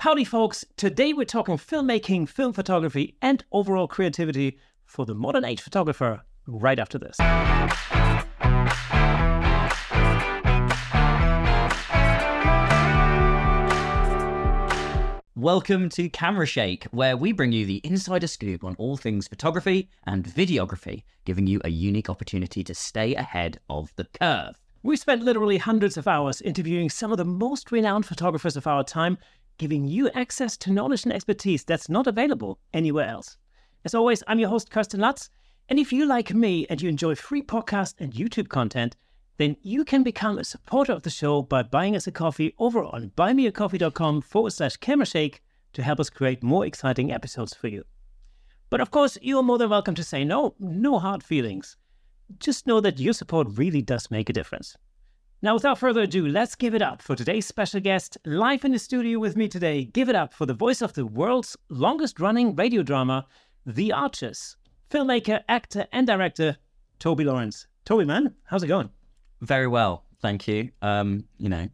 Howdy, folks. Today we're talking filmmaking, film photography, and overall creativity for the modern age photographer right after this. Welcome to Camera Shake, where we bring you the insider scoop on all things photography and videography, giving you a unique opportunity to stay ahead of the curve. We've spent literally hundreds of hours interviewing some of the most renowned photographers of our time, giving you access to knowledge and expertise that's not available anywhere else. As always, I'm your host, Kirsten Lutz, and if you like me and you enjoy free podcast and YouTube content, then you can become a supporter of the show by buying us a coffee over on buymeacoffee.com forward slash camerashake to help us create more exciting episodes for you. But of course, you are more than welcome to say no, no hard feelings. Just know that your support really does make a difference. Now, without further ado, let's give it up for today's special guest, live in the studio with me today. Give it up for the voice of the world's longest running radio drama, The Archers, filmmaker, actor, and director, Toby Laurence. Toby, man, how's it going? Very well, thank you. Um, you know,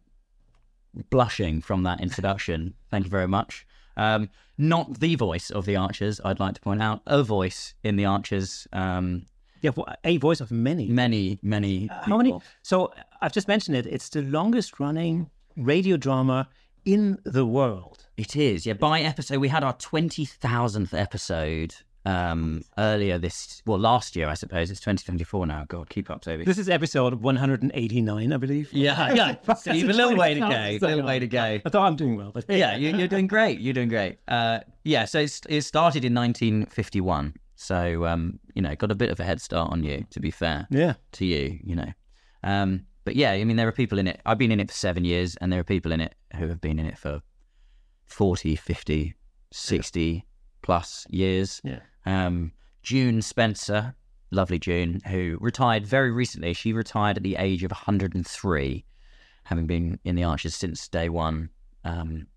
blushing from that introduction. thank you very much. Um, not the voice of the Archers, I'd like to point out, a voice in the Archers. Um, Yeah, a voice of many. many, many. How many? So I've just mentioned it. It's the longest running radio drama in the world. It is, yeah. By episode, we had our twenty thousandth episode um, earlier this, well, last year, I suppose. It's twenty twenty four now. God, keep up, Toby. This is episode 189, I believe. Yeah, yeah. So you've a little way to go. A little way to go. I thought I'm doing well, but Yeah, you, you're doing great. You're doing great. Uh, yeah, so it started in 1951. So um, you know, got a bit of a head start on you. To be fair yeah. to you, you know. Um, but yeah, I mean, there are people in it. I've been in it for seven years, and there are people in it who have been in it for 40, 50, 60 plus years. Yeah. Um, June Spencer, lovely June, who retired very recently. She retired at the age of 103, having been in the Archers since day one. Um,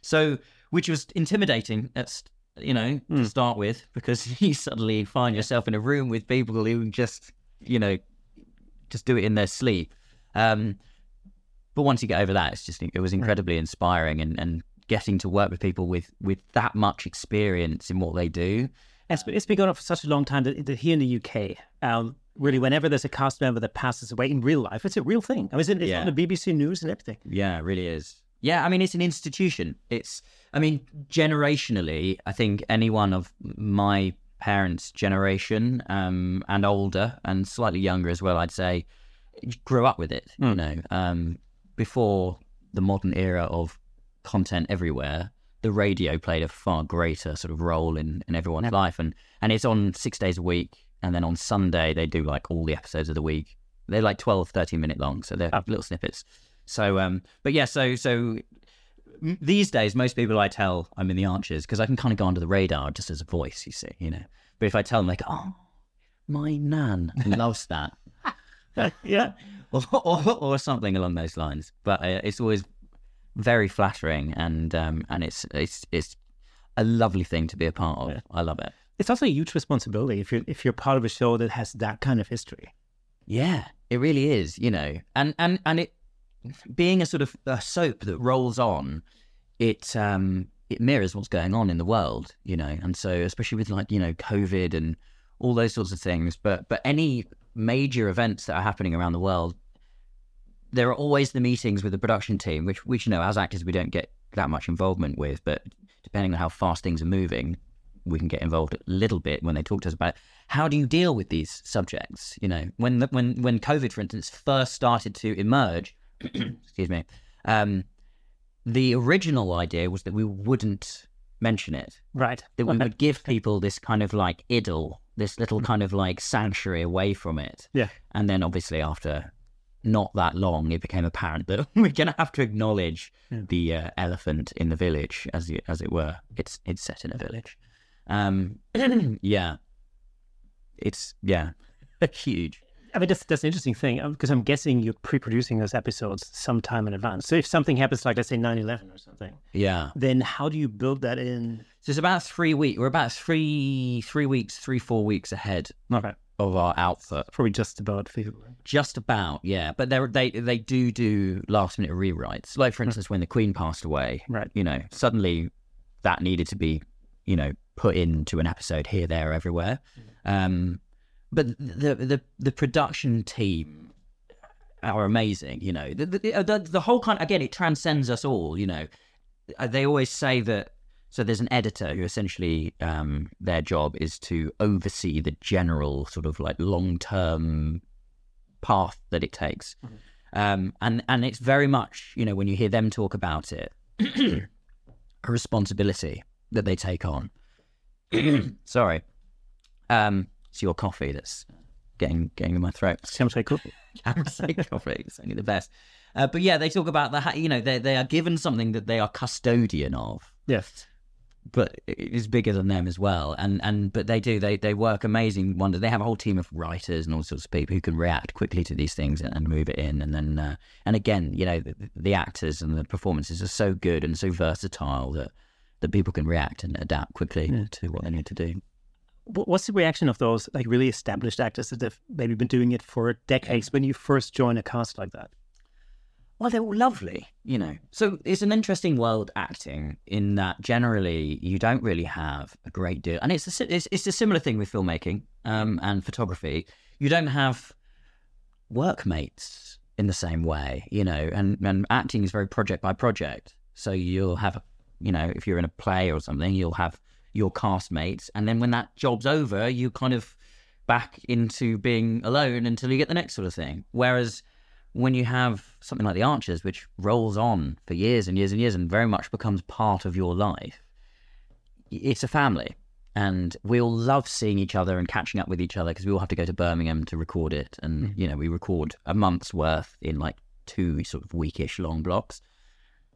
so, which was intimidating, at, you know, to start with, because you suddenly find yourself in a room with people who just, you know, just do it in their sleep. Um, but once you get over that, it's just it was incredibly inspiring, and, and getting to work with people with with that much experience in what they do. It's been, it's been going on for such a long time that, that here in the UK, um, really, whenever there's a cast member that passes away in real life, it's a real thing. I mean, it's, it's Yeah. on the BBC News and everything. Yeah, it really is. Yeah, I mean, it's an institution. It's, I mean, generationally, I think anyone of my parents' generation um, and older and slightly younger as well, I'd say, grew up with it. You know, um, before the modern era of content everywhere, the radio played a far greater sort of role in, in everyone's life, and and it's on six days a week, and then on Sunday they do like all the episodes of the week. They're like 12, 13 minute long, so they're little snippets. So, um, but yeah, so so these days, most people I tell I'm in the Archers because I can kind of go under the radar just as a voice, you see, you know. But if I tell them, like, oh, my nan loves that, yeah. or, or, or something along those lines. But uh, it's always very flattering, and um, and it's it's it's a lovely thing to be a part of. I love it. It's also a huge responsibility if you're, if you're part of a show that has that kind of history. Yeah, it really is, you know, and and and it being a sort of a soap that rolls on, it um it mirrors what's going on in the world, you know, and so especially with like you know COVID and all those sorts of things, but but any major events that are happening around the world, there are always the meetings with the production team, which which you know as actors we don't get that much involvement with, but depending on how fast things are moving, we can get involved a little bit when they talk to us about how do you deal with these subjects. You know, when when when COVID, for instance, first started to emerge, excuse me, um, the original idea was that we wouldn't mention it, Right. that we would give people this kind of like idyll, this little kind of like sanctuary away from it, Yeah. and then obviously after not that long, it became apparent that we're going to have to acknowledge the uh, elephant in the village, as it, as it were. It's it's set in a village. Um, yeah, it's yeah, huge. I mean, that's, that's an interesting thing um, because I'm guessing you're pre producing those episodes sometime in advance. So if something happens, like let's say 9 11 or something, Yeah, then how do you build that in? so it's about three weeks. We're about three three weeks, three four weeks ahead Okay. of our output. Probably just about people. Just about, yeah. But they they they do do last minute rewrites. Like for hmm. instance, when the Queen passed away, Right. you know, suddenly that needed to be, you know, put into an episode here, there, everywhere. Hmm. Um, but the the the production team are amazing. You know, the the, the the whole kind again, it transcends us all. You know, Uh, they always say that. So there's an editor who essentially um, their job is to oversee the general sort of like long term path that it takes, um, and and it's very much you know when you hear them talk about it, a responsibility that they take on. Sorry, um, it's your coffee that's getting getting in my throat. Like cool. Coffee. It's only the best. Uh, but yeah, they talk about the ha- you know they they are given something that they are custodian of, Yes. but it is bigger than them as well. And and but they do they they work amazing wonder. They have a whole team of writers and all sorts of people who can react quickly to these things and, and move it in. And then uh, and again, you know, the, the actors and the performances are so good and so versatile that that people can react and adapt quickly to what they need to do. Wh- What's the reaction of those like really established actors that have maybe been doing it for decades when you first join a cast like that? Well, they're all lovely, you know. So it's an interesting world acting in that generally you don't really have a great deal, and it's a, it's, it's a similar thing with filmmaking um, and photography. You don't have workmates in the same way, you know, and, and acting is very project by project. So you'll have, you know, if you're in a play or something, you'll have your castmates, and then when that job's over, you kind of back into being alone until you get the next sort of thing. Whereas when you have something like The Archers, which rolls on for years and years and years and very much becomes part of your life, it's a family. And we all love seeing each other and catching up with each other because we all have to go to Birmingham to record it. And, hmm. you know, we record a month's worth in like two sort of weekish long blocks.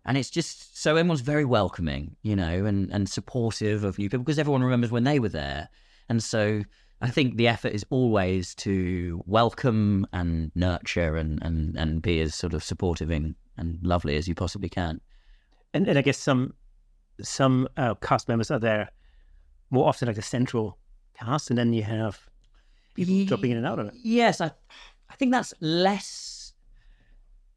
And it's just so everyone's very welcoming, you know, and, and supportive of new people because everyone remembers when they were there. And so I think the effort is always to welcome and nurture and, and, and be as sort of supportive and, and lovely as you possibly can. And, and I guess some some uh, cast members are there more often like the central cast, and then you have people dropping in and out of it. Yes, I I think that's less.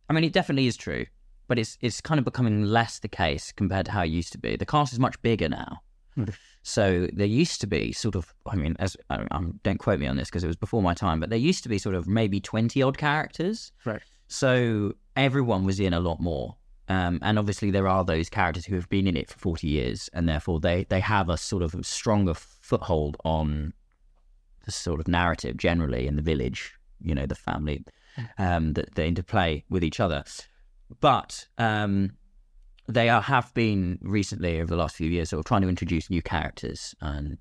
I mean, it definitely is true, but it's it's kind of becoming less the case compared to how it used to be. The cast is much bigger now. Hmm. So there used to be sort of, I mean, as I, I don't quote me on this because it was before my time, but there used to be sort of maybe twenty odd characters. Right. So everyone was in a lot more. Um, and obviously, there are those characters who have been in it for 40 years, and therefore they, they have a sort of stronger foothold on the sort of narrative generally in the village, you know, the family um, that they interplay with each other. But um, they are, have been recently, over the last few years, sort of trying to introduce new characters and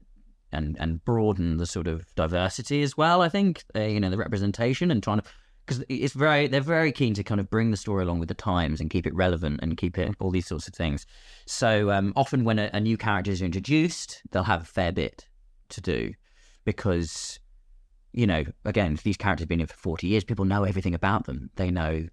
and and broaden the sort of diversity as well. I think uh, you know the representation and trying to because it's very they're very keen to kind of bring the story along with the times and keep it relevant and keep it all these sorts of things. So um, often when a, a new character is introduced, they'll have a fair bit to do because you know again these characters have been here for forty years. People know everything about them. They know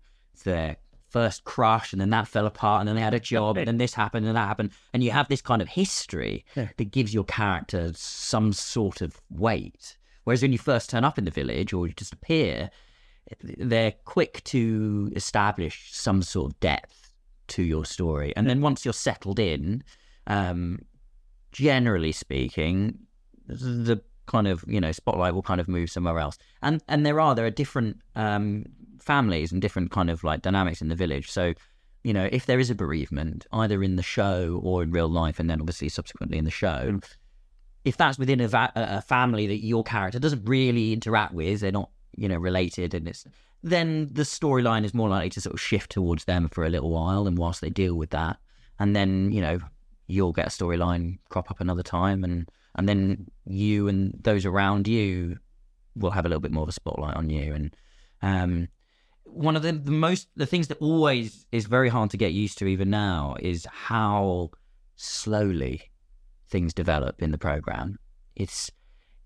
their first crush and then that fell apart and then they had a job and then this happened and that happened and you have this kind of history Yeah. that gives your character some sort of weight. Whereas when you first turn up in the village or you just appear, they're quick to establish some sort of depth to your story. And then once you're settled in, um, generally speaking, the kind of you know spotlight will kind of move somewhere else. And and there are there are different um, families and different kind of like dynamics in the village. So you know if there is a bereavement, either in the show or in real life, and then obviously subsequently in the show. If that's within a, va- a a family that your character doesn't really interact with, they're not, you know, related, and it's then the storyline is more likely to sort of shift towards them for a little while, and whilst they deal with that, and then you know you'll get a storyline crop up another time, and and then you and those around you will have a little bit more of a spotlight on you, and um, one of the, the most the things that always is very hard to get used to even now is how slowly things develop in the program. It's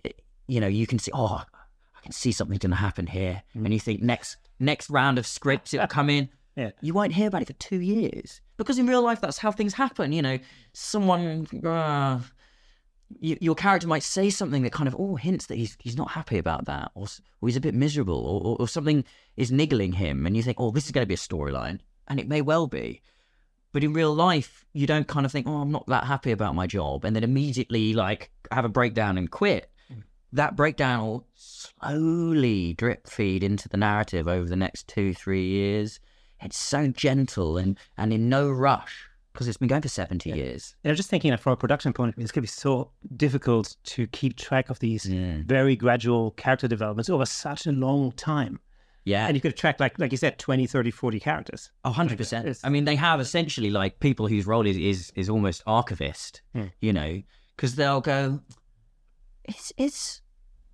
it, you know you can see oh I can see something's going to happen here, and you think next next round of scripts it'll come in. Yeah. You won't hear about it for two years because in real life that's how things happen. You know, someone uh, y your character might say something that kind of oh hints that he's he's not happy about that, or, or he's a bit miserable, or, or, or something is niggling him, and you think, oh, this is going to be a storyline, and it may well be. But in real life, you don't kind of think, oh, I'm not that happy about my job, and then immediately like have a breakdown and quit. Mm. That breakdown will slowly drip feed into the narrative over the next two, three years. It's so gentle and, and in no rush because it's been going for 70 years. And I'm just thinking that from a production point of view, it's going to be so difficult to keep track of these Yeah. very gradual character developments over such a long time. Yeah. And you could track, like like you said, 20, 30, 40 characters. A hundred percent. It's- I mean, they have essentially like people whose role is is, is almost archivist, Hmm. you know, because they'll go, "Is is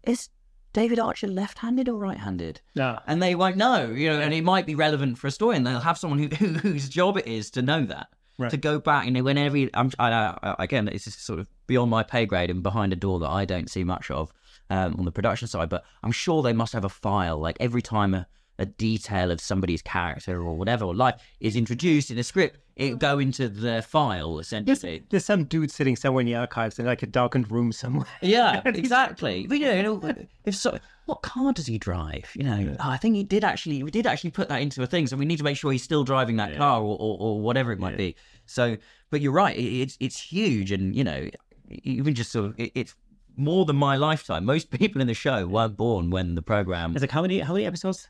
is David Archer left-handed or right-handed?" Yeah. And they won't know, you know, and it might be relevant for a story, and they'll have someone who, who whose job it is to know that. Right. To go back, you know, whenever you, I'm, I, again, it's just sort of beyond my pay grade and behind a door that I don't see much of um, on the production side. But I'm sure they must have a file. Like every time a, a detail of somebody's character or whatever or life is introduced in a script, it go into the file There's, essentially. there's some dude sitting somewhere in the archives in like a darkened room somewhere. Yeah, exactly. But yeah, you know, if so, what car does he drive? You know, oh, I think he did actually. We did actually put that into a thing, so we need to make sure he's still driving that car or, or, or whatever it might be. So, but you're right. It, it's it's huge, and you know, even just sort of, it, it's more than my lifetime. Most people in the show weren't born when the program. It's like how many how many episodes?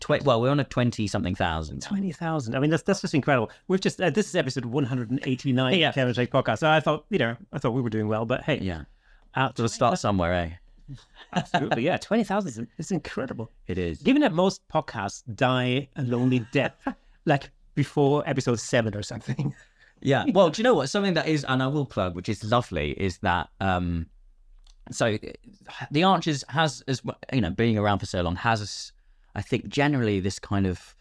Tw- well, we're on a twenty something thousand. Twenty thousand. I mean, that's that's just incredible. We've just uh, this is episode one hundred and eighty nine. Yeah. Kevin podcast. So I thought you know I thought we were doing well, but hey, Yeah, out to start somewhere, eh? absolutely, yeah, twenty thousand is is incredible. It is. Given that most podcasts die a lonely death, like before episode seven or something. Yeah. Well, do you know what? Something that is, and I will plug, which is lovely, is that um, so the Archers has, as you know, being around for so long, has, I think, generally this kind of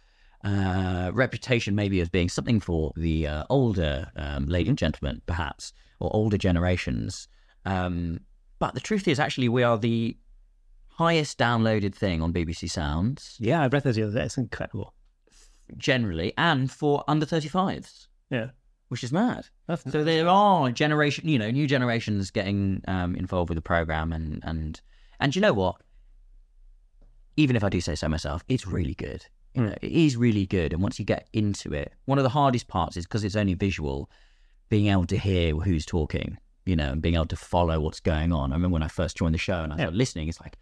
uh, reputation, maybe as being something for the uh, older um, lady and gentlemen, perhaps, or older generations. Um, but the truth is, actually, we are the highest downloaded thing on BBC Sounds Yeah, I read that the other day. It's incredible. generally, and for under thirty fives. Yeah, which is mad. That's- so there are generation, you know, new generations getting um, involved with the program, and and and you know what? Even if I do say so myself, it's really good. You know, it is really good, and once you get into it, one of the hardest parts is because it's only visual, being able to hear who's talking, you know, and being able to follow what's going on. I remember when I first joined the show and I started listening, it's like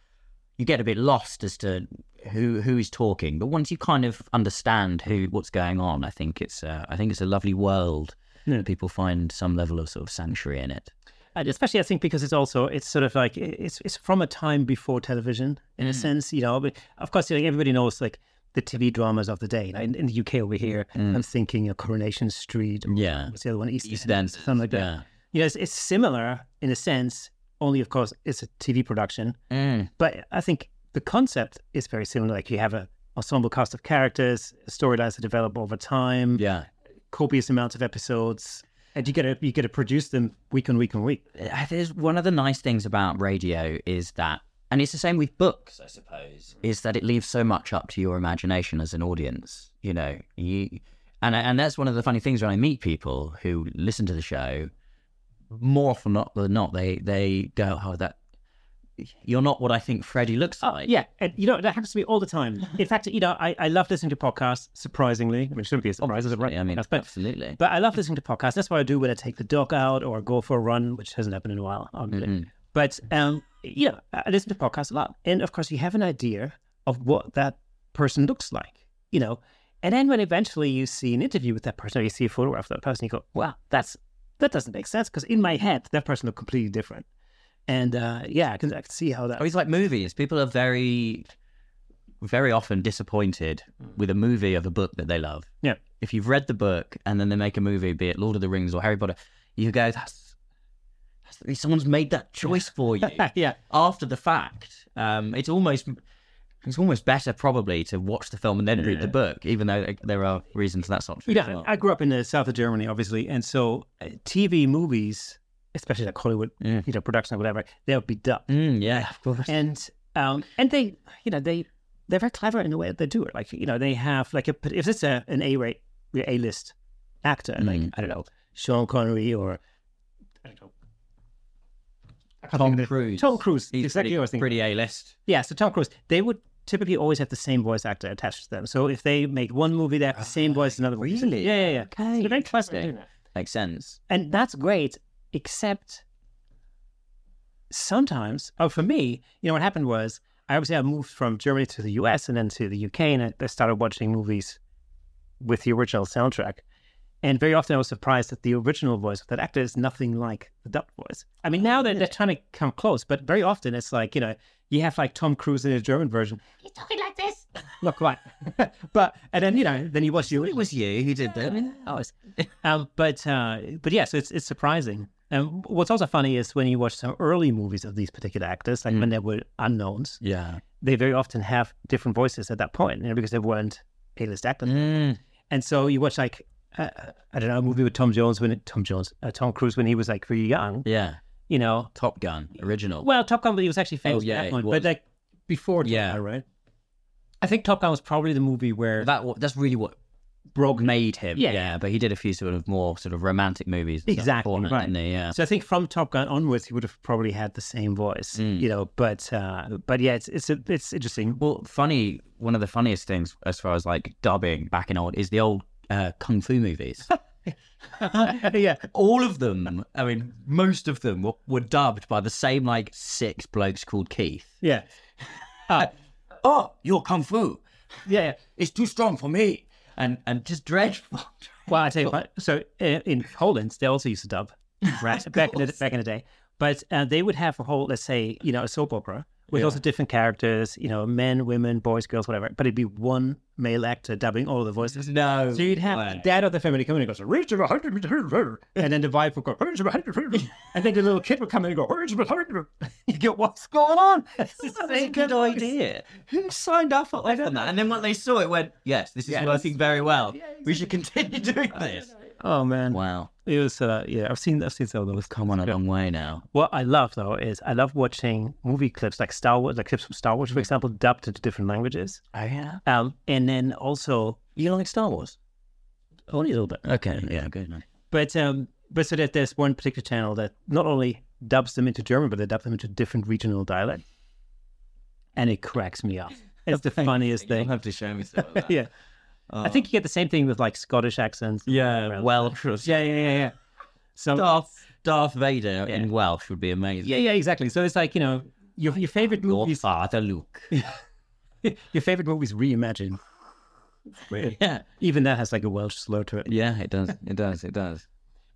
you get a bit lost as to who who is talking, but once you kind of understand who what's going on, I think it's uh, I think it's a lovely world. Yeah. People find some level of sort of sanctuary in it. Especially I think because it's also it's sort of like it's it's from a time before television in a sense, you know. But of course, like, everybody knows like the TV dramas of the day. Like, in, in the UK over here, I'm thinking of Coronation Street. Or, Yeah. what's the other one? East, EastEnders, something like that. yeah. You know, it's, it's similar in a sense. Only, of course, it's a TV production. Mm. But I think the concept is very similar. Like you have a ensemble cast of characters, storylines that develop over time, Yeah. copious amounts of episodes, and you get to you get to produce them week on week on week. There's one of the nice things about radio is that, and it's the same with books, I suppose, is that it leaves so much up to your imagination as an audience. You know, you, and and that's one of the funny things when I meet people who listen to the show. More often than not, they they go, "Oh, that you're not what I think Freddie looks like." Yeah, and you know that happens to me all the time. In fact, you know, I, I love listening to podcasts. Surprisingly, I mean, it shouldn't be a surprise, is it? Right? I mean, but, absolutely. but I love listening to podcasts. That's what I do when I take the dog out or go for a run, which hasn't happened in a while, obviously. But um, you know, I listen to podcasts a lot, and of course, you have an idea of what that person looks like, you know. And then when eventually you see an interview with that person, or you see a photograph of that person, you go, "Wow, that's that doesn't make sense," because in my head, that person looked completely different. And uh, yeah, I can, I can see how that. Oh, it's like movies. People are very, very often disappointed with a movie of a book that they love. Yeah. If you've read the book and then they make a movie, be it Lord of the Rings or Harry Potter, you go, that's, that's someone's made that choice for you yeah, after the fact. Um, it's almost. It's almost better, probably, to watch the film and then read the book, even though there are reasons that's not true. Know, well. I grew up in the south of Germany, obviously, and so uh, TV movies, especially like Hollywood, you know, production or whatever, they'll be dubbed, Mm, yeah, of course. and um, and they, you know, they they're very clever in the way that they do it. Like, you know, they have like a if it's a an A rate, A list actor, like Mm. I don't know, Sean Connery or I don't know, Tom Cruise. Tom Cruise. He's exactly pretty, what I was thinking. pretty A-list. Yeah, so Tom Cruise, they would typically always have the same voice actor attached to them. So if they make one movie, they have the same voice as another movie. Really? Yeah, yeah, yeah. Okay, So they're very clever. Makes sense. And that's great, except sometimes, oh, for me, you know, what happened was I obviously I moved from Germany to the US and then to the UK, and I, I started watching movies with the original soundtrack. And very often I was surprised that the original voice of that actor is nothing like the dubbed voice. I mean, now they're, they're trying to come close, but very often it's like, you know, you have like Tom Cruise in the German version. He's talking like this. Not quite. but, and then, you know, then you watch the It was you who did that. Oh, it's, um, but uh, but yeah, so it's it's surprising. And what's also funny is when you watch some early movies of these particular actors, like when they were unknowns, Yeah. they very often have different voices at that point, you know, because they weren't A-list actors. Mm. And so you watch like uh, I don't know a movie with Tom Jones when Tom Jones uh, Tom Cruise when he was like really young, Yeah. you know. Top Gun, original. Well, Top Gun, but he was actually famous Oh, yeah, at that point, was. but like before, Top Yeah. Gun, right? I think Top Gun was probably the movie where that that's really what broke made him. Yeah. Yeah, but he did a few sort of more sort of romantic movies. Exactly, that, right. he? Yeah. So I think from Top Gun onwards, he would have probably had the same voice, Mm. you know. But uh, but yeah, it's it's it's interesting. Well, funny. One of the funniest things as far as like dubbing back in old is the old uh, kung fu movies. yeah, All of them. I mean, most of them were, were dubbed by the same like six blokes called Keith. yeah, uh, Oh, your kung fu. yeah. yeah. It's too strong for me. And and just dreadful. Well, I tell you what. So uh, in Poland, they also used to dub, right? back in the back in the day. But uh, they would have a whole, let's say, you know, a soap opera with Yeah. also different characters, you know, men, women, boys, girls, whatever. But it'd be one male actor dubbing all the voices. No. So you'd have way. dad of the family come in and goes, "Reach of a hundred meter," and then the wife would go, "Reach of a hundred meter," and then the little kid would come in and go, "Reach of a hundred. You go, "What's going on?" That's a good idea. Who signed up for that? And then when they saw it, went, yes, this is working very well. We should continue doing this. Oh man, Wow, it was. Uh, yeah, I've seen. I've seen some of those. come on a long way now. What I love though is I love watching movie clips like Star Wars, like clips from Star Wars, for example, dubbed into different languages. Oh yeah, Um, and then also you like Star Wars? only a little bit. Okay, yeah, good. Man. But um, but so that there's one particular channel that not only dubs them into German, but they dub them into different regional dialect, and it cracks me up. It's the funniest thing. I'll have to show me some of that. yeah, I think you get the same thing with like Scottish accents. Yeah, Welsh. yeah, yeah, yeah, yeah. So Darth Darth Vader Yeah. in Welsh would be amazing. yeah, yeah, exactly. So it's like you know your your favorite Your movies, father, Luke. your favorite movies reimagined. Weird. yeah, Even that has like a Welsh slur to it. yeah, it does. It does. It does.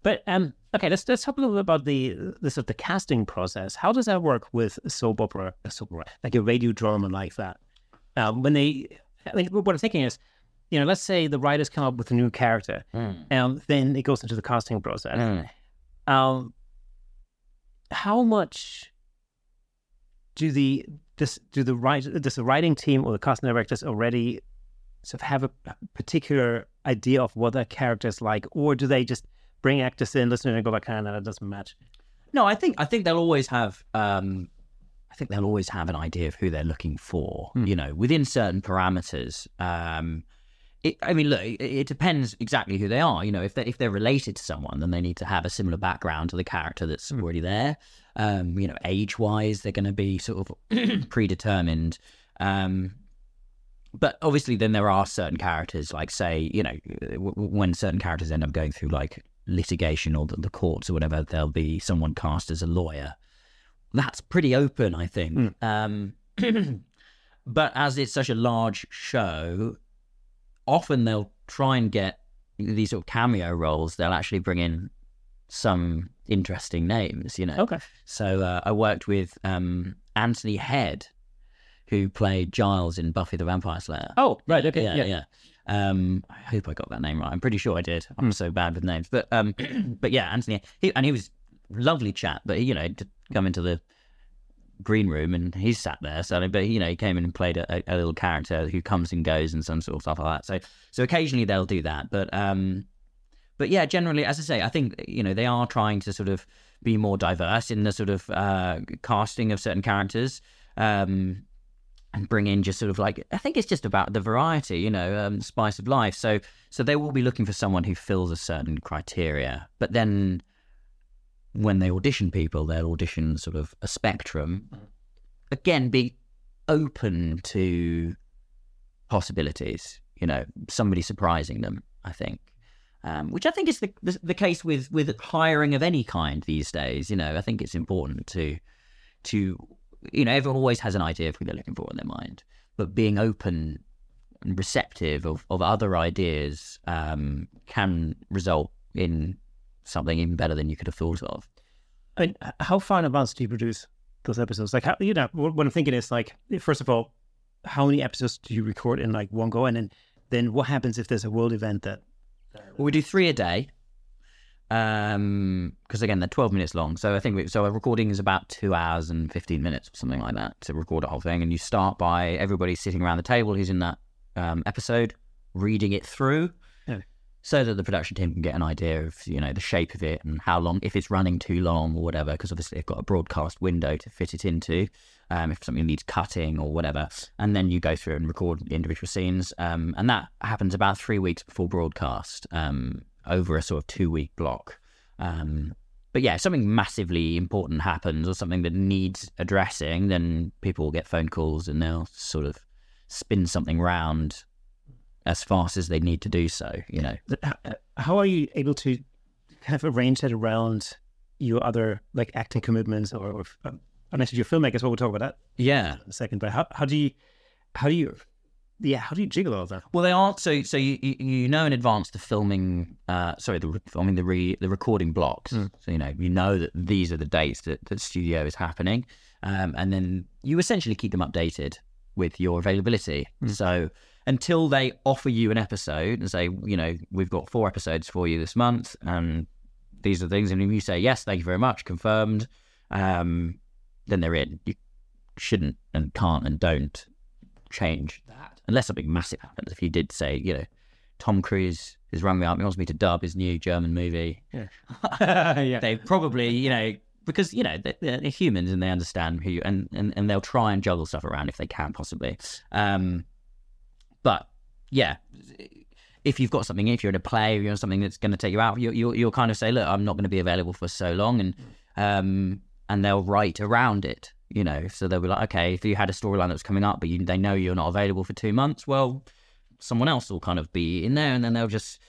But um, okay, let's let's talk a little bit about the the sort of the casting process. How does that work with soap opera, soap opera, like a radio drama like that? Um, when they, I mean, what I'm thinking is, you know, let's say the writers come up with a new character, Mm. and then it goes into the casting process. Mm. Um, how much do the this do the write does the writing team or the casting directors already sort of have a particular idea of what that character is like, or do they just bring actors in, listen and go like, "Ah, no, that doesn't match." No, I think I think they'll always have. Um, I think they'll always have an idea of who they're looking for. You know, within certain parameters. Um, it, I mean, look, it, it depends exactly who they are. You know, if they if they're related to someone, then they need to have a similar background to the character that's already there. Um, you know, age wise, they're going to be sort of predetermined. Um, but obviously, then there are certain characters, like say, you know, w- when certain characters end up going through like litigation or the, the courts or whatever, there'll be someone cast as a lawyer. That's pretty open, I think. Um, but as it's such a large show, often they'll try and get these sort of cameo roles. They'll actually bring in some interesting names, you know. Okay. So uh, I worked with um, Anthony Head, who played Giles in Buffy the Vampire Slayer. Oh, right. Okay. yeah, Yeah. yeah. Um, I hope I got that name right. I'm pretty sure I did. I'm so bad with names, but um, but yeah, Anthony. He, and he was lovely chat, but you know, to come into the green room and he's sat there. So, but you know, he came in and played a, a little character who comes and goes and some sort of stuff like that. So, so occasionally they'll do that, but um, but yeah, generally, as I say, I think you know they are trying to sort of be more diverse in the sort of uh, casting of certain characters. Um, and bring in just sort of like I think it's just about the variety, you know, um, spice of life. So so they will be looking for someone who fills a certain criteria, but then when they audition people, they'll audition sort of a spectrum. Again, be open to possibilities. You know, somebody surprising them. I think, um, which I think is the, the the case with with hiring of any kind these days. You know, I think it's important to to you know everyone always has an idea of who they're looking for in their mind, but being open and receptive of, of other ideas um, can result in something even better than you could have thought of. And how far in advance do you produce those episodes? Like, how, you know, what I'm thinking is like, first of all, how many episodes do you record in like one go, and then then what happens if there's a world event that? Well, we do three a day. Um, because again they're twelve minutes long, so I think we, so. A recording is about two hours and fifteen minutes, or something like that, to record a whole thing. And you start by everybody sitting around the table who's in that um, episode, reading it through. So that the production team can get an idea of you know the shape of it and how long, if it's running too long or whatever. Because obviously they've got a broadcast window to fit it into. Um, if something needs cutting or whatever, and then you go through and record the individual scenes, um, and that happens about three weeks before broadcast, um, over a sort of two-week block. Um, but yeah, if something massively important happens or something that needs addressing, then people will get phone calls and they'll sort of spin something round as fast as they need to do so. You know, How are you able to kind of arrange that around your other like acting commitments or, or um, unless you're filmmakers? What we'll talk about that yeah. in a second. But how how do you how do you yeah how do you jiggle all that? Well, they aren't. So, so you you know in advance the filming. Uh, sorry, the I mean the re, the recording blocks. So you know you know that these are the dates that that studio is happening, um, and then you essentially keep them updated with your availability. So until they offer you an episode and say, you know, we've got four episodes for you this month, and these are the things, and if you say yes, thank you very much, confirmed, um, then they're in. You shouldn't and can't and don't change that unless something massive happens. If you did say, you know, Tom Cruise has rung me up, he wants me to dub his new German movie. yeah. They probably, you know, because you know they're, they're humans and they understand who you and, and and they'll try and juggle stuff around if they can possibly. Um, but yeah, if you've got something, if you're in a play or you're in something that's going to take you out, you you you'll kind of say, look, I'm not going to be available for so long, and um, and they'll write around it, you know. So they'll be like, okay, if you had a storyline that's coming up, but you, they know you're not available for two months, well, someone else will kind of be in there, and then they'll just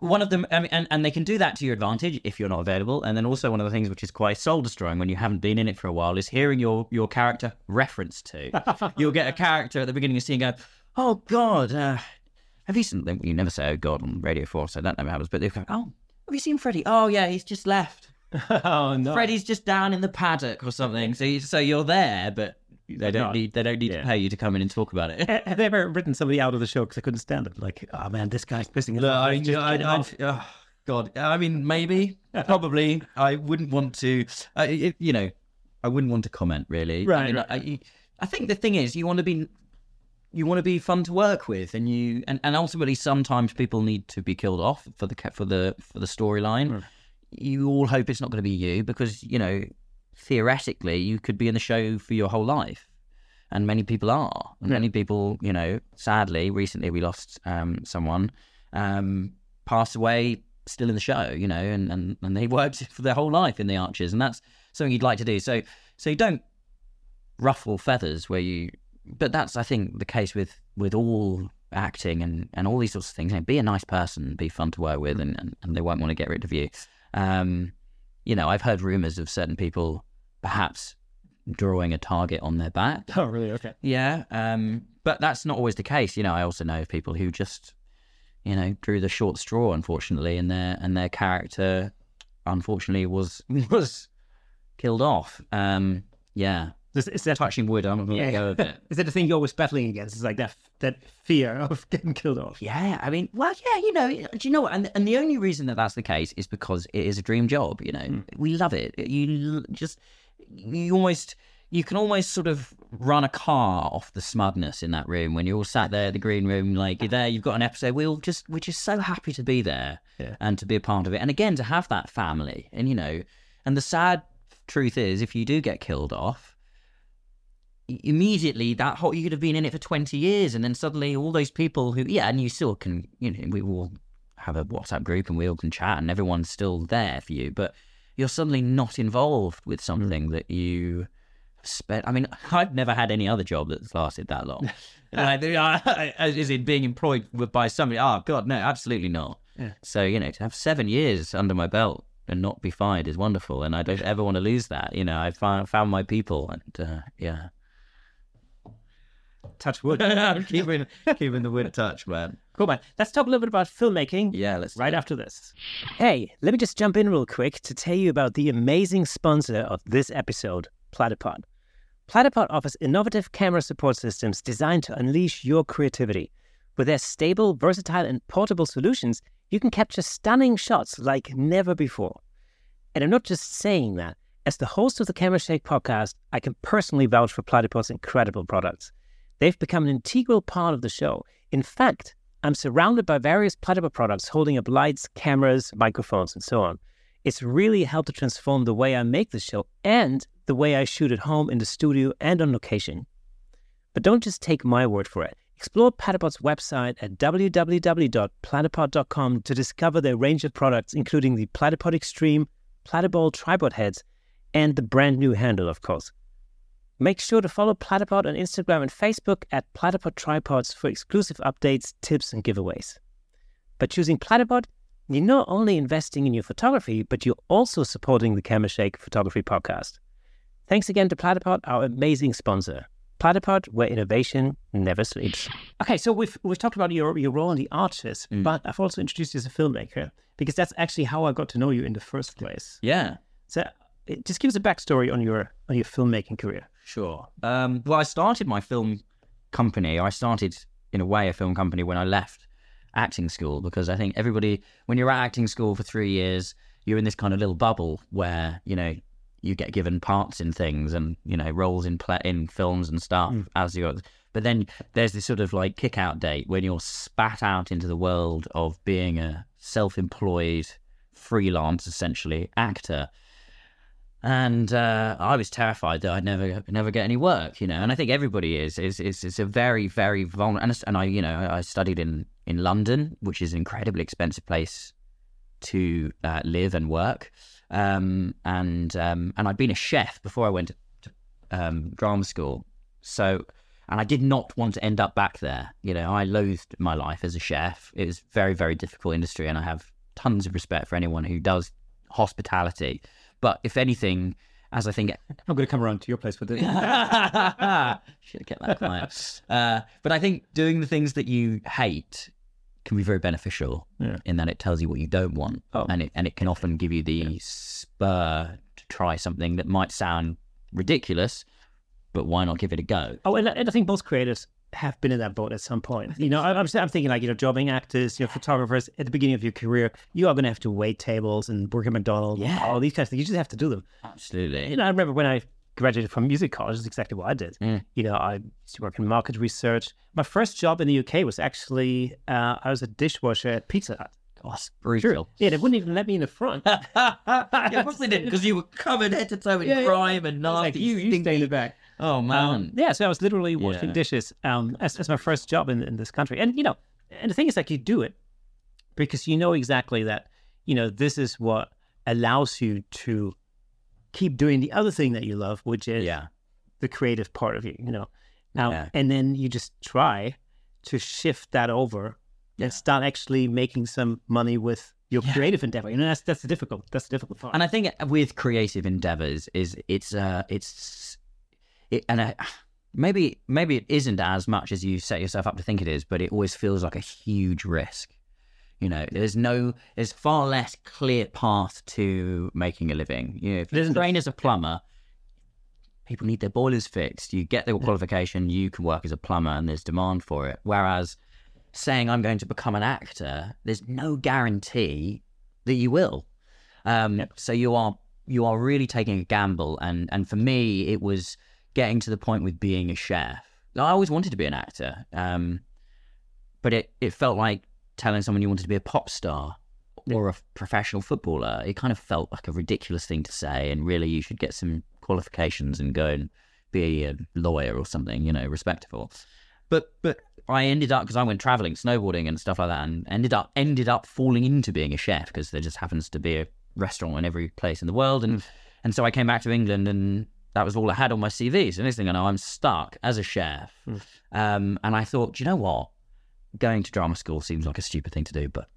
one of them, I mean, and, and they can do that to your advantage if you're not available. And then also one of the things which is quite soul destroying when you haven't been in it for a while is hearing your your character referenced to. You'll get a character at the beginning of the scene go, "Oh God, uh, have you seen?" You never say "Oh God" on Radio Four, so that never happens. But they go, "Oh, have you seen Freddie? Oh yeah, he's just left. oh no. Freddie's just down in the paddock or something." So you, so you're there, but they don't not. need they don't need Yeah. to pay you to come in and talk about it. Have they ever written somebody out of the show because they couldn't stand it? Like, oh man, this guy's pissing off. I, Just I, get it I, oh, God, I mean, maybe, probably. I wouldn't want to, uh, it, you know, I wouldn't want to comment really. Right, I, mean, right. I, I think the thing is, you want to be, you want to be fun to work with, and you, and, and ultimately, sometimes people need to be killed off for the for the for the storyline. Right. You all hope it's not going to be you because you know, theoretically, you could be in the show for your whole life and many people are. And many people, you know, sadly, recently we lost um, someone, um, passed away still in the show, you know, and, and, and they worked for their whole life in the Archers, and that's something you'd like to do. So so you don't ruffle feathers where you, but that's I think the case with with all acting and, and all these sorts of things. You know, be a nice person, be fun to work with, and, and, and they won't want to get rid of you. Um, you know, I've heard rumors of certain people perhaps drawing a target on their back. Oh, really? Okay. Yeah, um, but that's not always the case. You know, I also know of people who just, you know, drew the short straw, unfortunately, and their and their character, unfortunately, was was killed off. Um, yeah, Is, is that touching wood. I'm gonna let go of it. is that the thing you're always battling against? It's like that that fear of getting killed off. Yeah, I mean, well, yeah, you know, do you know what? And, and the only reason that that's the case is because it is a dream job. You know, hmm. we love it. You just, you almost, you can almost sort of run a car off the smugness in that room when you're all sat there, in the green room, like you're there. You've got an episode. We all just, we're just so happy to be there Yeah. and to be a part of it. And again, to have that family, and you know, and the sad truth is, if you do get killed off, immediately that whole you could have been in it for 20 years and then suddenly all those people who yeah and you still can you know we all have a whatsapp group and we all can chat and everyone's still there for you but you're suddenly not involved with something that you spent. I mean, I've never had any other job that's lasted that long. like, is it being employed by somebody? Oh God, no, absolutely not. Yeah. So you know, to have seven years under my belt and not be fired is wonderful, and I don't ever want to lose that. You know, I found found my people, and uh, yeah, Touch wood. keeping keeping the wood touch, man. cool, man. Let's talk a little bit about filmmaking Yeah, let's right after this. Hey, let me just jump in real quick to tell you about the amazing sponsor of this episode, Platypod. Platypod offers innovative camera support systems designed to unleash your creativity. With their stable, versatile, and portable solutions, you can capture stunning shots like never before. And I'm not just saying that. As the host of the Camera Shake podcast, I can personally vouch for Platypod's incredible products. They've become an integral part of the show. In fact, I'm surrounded by various Platypod products holding up lights, cameras, microphones, and so on. It's really helped to transform the way I make the show and the way I shoot at home in the studio and on location. But don't just take my word for it. Explore Platypod's website at www.platypod.com to discover their range of products, including the Platypod Extreme, Platypod tripod heads, and the brand new handle, of course. Make sure to follow Platypod on Instagram and Facebook at Platypod Tripods for exclusive updates, tips, and giveaways. By choosing Platypod, you're not only investing in your photography, but you're also supporting the Camera Shake Photography Podcast. Thanks again to Platypod, our amazing sponsor. Platypod, where innovation never sleeps. Okay, so we've we've talked about your your role in the Archers, mm. but I've also introduced you as a filmmaker because that's actually how I got to know you in the first place. Yeah. So, it, just give us a backstory on your on your filmmaking career. Sure. Um, well, I started my film company. I started, in a way, a film company when I left acting school because I think everybody, when you're at acting school for three years, you're in this kind of little bubble where you know you get given parts in things and you know roles in play in films and stuff as you. But then there's this sort of like kick out date when you're spat out into the world of being a self-employed freelance, essentially actor and uh, I was terrified that I'd never never get any work, you know. And I think everybody is. is is it's a very very vulnerable. And, and I, you know, I studied in in London, which is an incredibly expensive place to uh, live and work. Um, and um, and I'd been a chef before I went to, to um, drama school. So, and I did not want to end up back there. You know, I loathed my life as a chef. It was very very difficult industry, and I have tons of respect for anyone who does hospitality. But if anything, as I think, I'm going to come around to your place with it. should have kept that quiet. Uh, but I think doing the things that you hate can be very beneficial Yeah. in that it tells you what you don't want, Oh. and it and it can often give you the spur to try something that might sound ridiculous, but why not give it a go? Oh, and, I- and I think most creators have been in that boat at some point. You know, I'm, I'm thinking like, you know, jobbing actors, you know, photographers at the beginning of your career, you are going to have to wait tables and work at McDonald's, Yeah. all these kinds of things. You just have to do them. Absolutely. You know, I remember when I graduated from music college, that's exactly what I did. Mm. You know, I used to work in market research. My first job in the UK was actually, uh, I was a dishwasher at Pizza Hut. Oh, it's brutal. Yeah, they wouldn't even let me in the front. yeah, of course they didn't, because you were covered head to toe in Yeah, yeah. grime and It's like, nasty. you, you stay in the back. Oh man. Um, yeah, so I was literally washing Yeah. dishes um, as, as my first job in, in this country. And, you know, and the thing is, like, you do it because you know exactly that, you know, this is what allows you to keep doing the other thing that you love, which is yeah. the creative part of you, you know. Now, Yeah. and then you just try to shift that over and start actually making some money with your creative endeavor. You know, that's that's the difficult. That's the difficult part. And I think with creative endeavors is it's uh it's it, and I, maybe maybe it isn't as much as you set yourself up to think it is, but it always feels like a huge risk. You know, there's no, there's far less clear path to making a living. You know, if you train as a plumber, people need their boilers fixed. You get the qualification, you can work as a plumber, and there's demand for it. Whereas saying I'm going to become an actor, there's no guarantee that you will. Um, So you are you are really taking a gamble, and and for me, it was getting to the point with being a chef. I always wanted to be an actor, um, but it it felt like telling someone you wanted to be a pop star or a professional footballer. It kind of felt like a ridiculous thing to say, and really, you should get some qualifications and go and be a lawyer or something, you know, respectable. But but I ended up because I went traveling, snowboarding and stuff like that, and ended up ended up falling into being a chef because there just happens to be a restaurant in every place in the world, and and so I came back to England, and that was all I had on my CV. And next thing I know, I'm stuck as a chef, um, and I thought, "Do you know what? Going to drama school seems like a stupid thing to do, but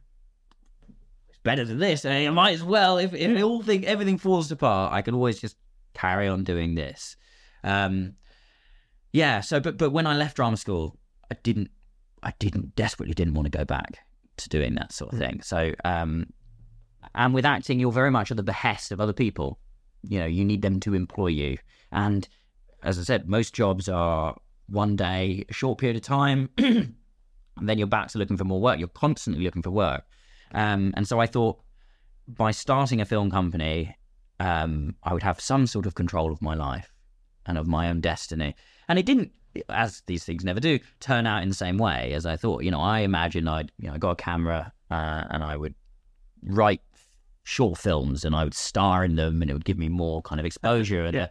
it's better than this. I might as well. If, if all thing everything falls apart, I can always just carry on doing this. Um, yeah. So, but but when I left drama school, I didn't. I didn't desperately didn't want to go back to doing that sort of thing. So, um, and with acting, you're very much at the behest of other people. You know, you need them to employ you, and as I said, most jobs are one day, a short period of time, and then you're back to looking for more work. You're constantly looking for work, um, and so I thought by starting a film company, um, I would have some sort of control of my life and of my own destiny. And it didn't, as these things never do, turn out in the same way as I thought. You know, I imagined I'd, you know, I got a camera uh, and I would write short films and I would star in them and it would give me more kind of exposure and, Yeah. uh,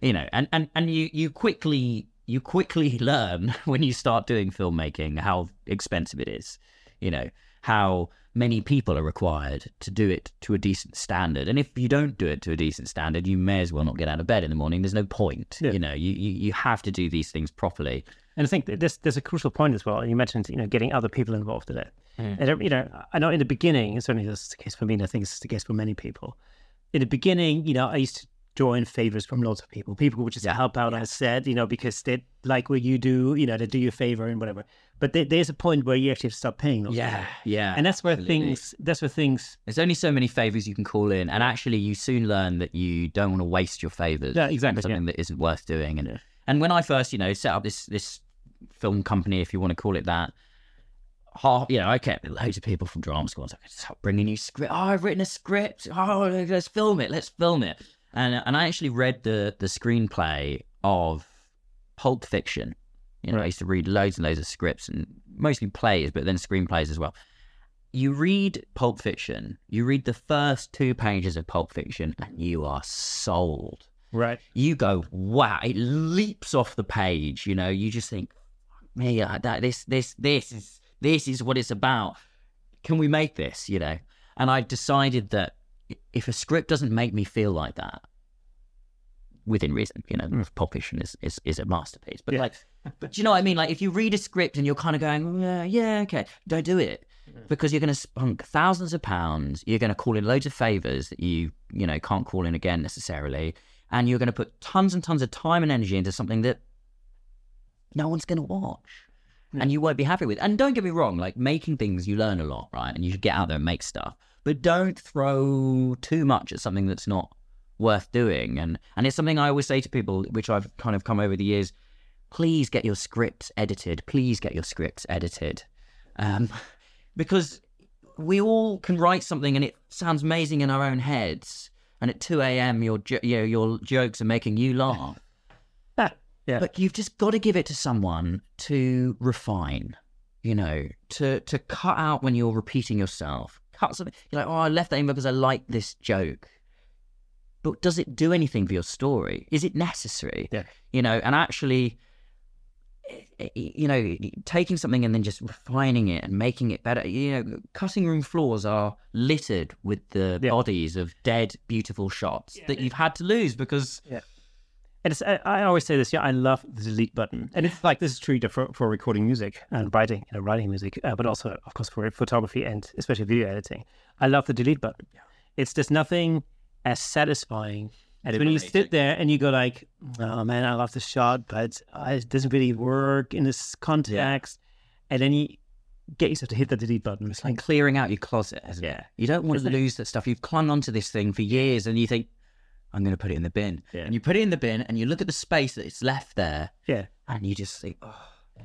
you know, and, and, and you, you quickly, you quickly learn when you start doing filmmaking how expensive it is, you know, how many people are required to do it to a decent standard. And if you don't do it to a decent standard, you may as well not get out of bed in the morning. There's no point. Yeah. You know, you, you, you have to do these things properly. And I think this there's a crucial point as well. You mentioned you know getting other people involved in it. Mm. And you know I know in the beginning, certainly this is the case for me, and I think it's the case for many people. In the beginning, you know, I used to join favors from lots of people. People would just help out, as I said, you know, because they like what you do, you know, they do you a favor and whatever. But there, there's a point where you actually have to start paying those. people. yeah. and that's where absolutely. things that's where things There's only so many favors you can call in, and actually, you soon learn that you don't want to waste your favors. Yeah, exactly, Something that isn't worth doing, and and when I first, you know, set up this this film company, if you want to call it that, half, you know, I kept loads of people from drama school. I was like, stop bringing you script. Oh, I've written a script. Oh, let's film it. Let's film it. And and I actually read the the screenplay of Pulp Fiction. You know, I used to read loads and loads of scripts and mostly plays, but then screenplays as well you read Pulp Fiction, you read the first two pages of Pulp Fiction, and you are sold. right. You go, wow! It leaps off the page. You know, you just think, me, that this, this, this is this is what it's about. Can we make this? You know, and I decided that if a script doesn't make me feel like that, within reason, you know, mm. Pulp Fiction is, is is a masterpiece. But Yeah. like, but do you know what I mean? Like, if you read a script and you're kind of going, yeah, yeah, okay, don't do it mm. because you're going to spunk thousands of pounds. You're going to call in loads of favors that you you know can't call in again necessarily, and you're going to put tons and tons of time and energy into something that no one's going to watch. And you won't be happy with. And don't get me wrong, like making things, you learn a lot, right? And you should get out there and make stuff. But don't throw too much at something that's not worth doing. And and it's something I always say to people, which I've kind of come over the years. Please get your scripts edited. Please get your scripts edited, um, because we all can write something and it sounds amazing in our own heads. And at two a.m., your jo- you know, your jokes are making you laugh. But, yeah. But you've just got to give it to someone to refine, you know, to to cut out when you're repeating yourself. Cut something. You're like, oh, I left that in because I like this joke. But does it do anything for your story? Is it necessary? Yeah. You know, and actually, eh, you know, taking something and then just refining it and making it better. You know, cutting room floors are littered with the Yeah. bodies of dead, beautiful shots that you've had to lose because Yeah. And it's, I, I always say this, yeah, I love the delete button. And it's like, this is true for, for recording music and writing, you know, writing music, uh, but also, of course, for photography and especially video editing. I love the delete button. It's just nothing as satisfying as when you sit there and you go like, oh man, I love the shot, but it doesn't really work in this context. And then you get yourself to hit the delete button. It's like, clearing out your closet. Yeah. You don't want to lose that stuff. You've clung onto this thing for years, and you think, "I'm going to put it in the bin." Yeah. And you put it in the bin, and you look at the space that it's left there, yeah. and you just think, "Oh,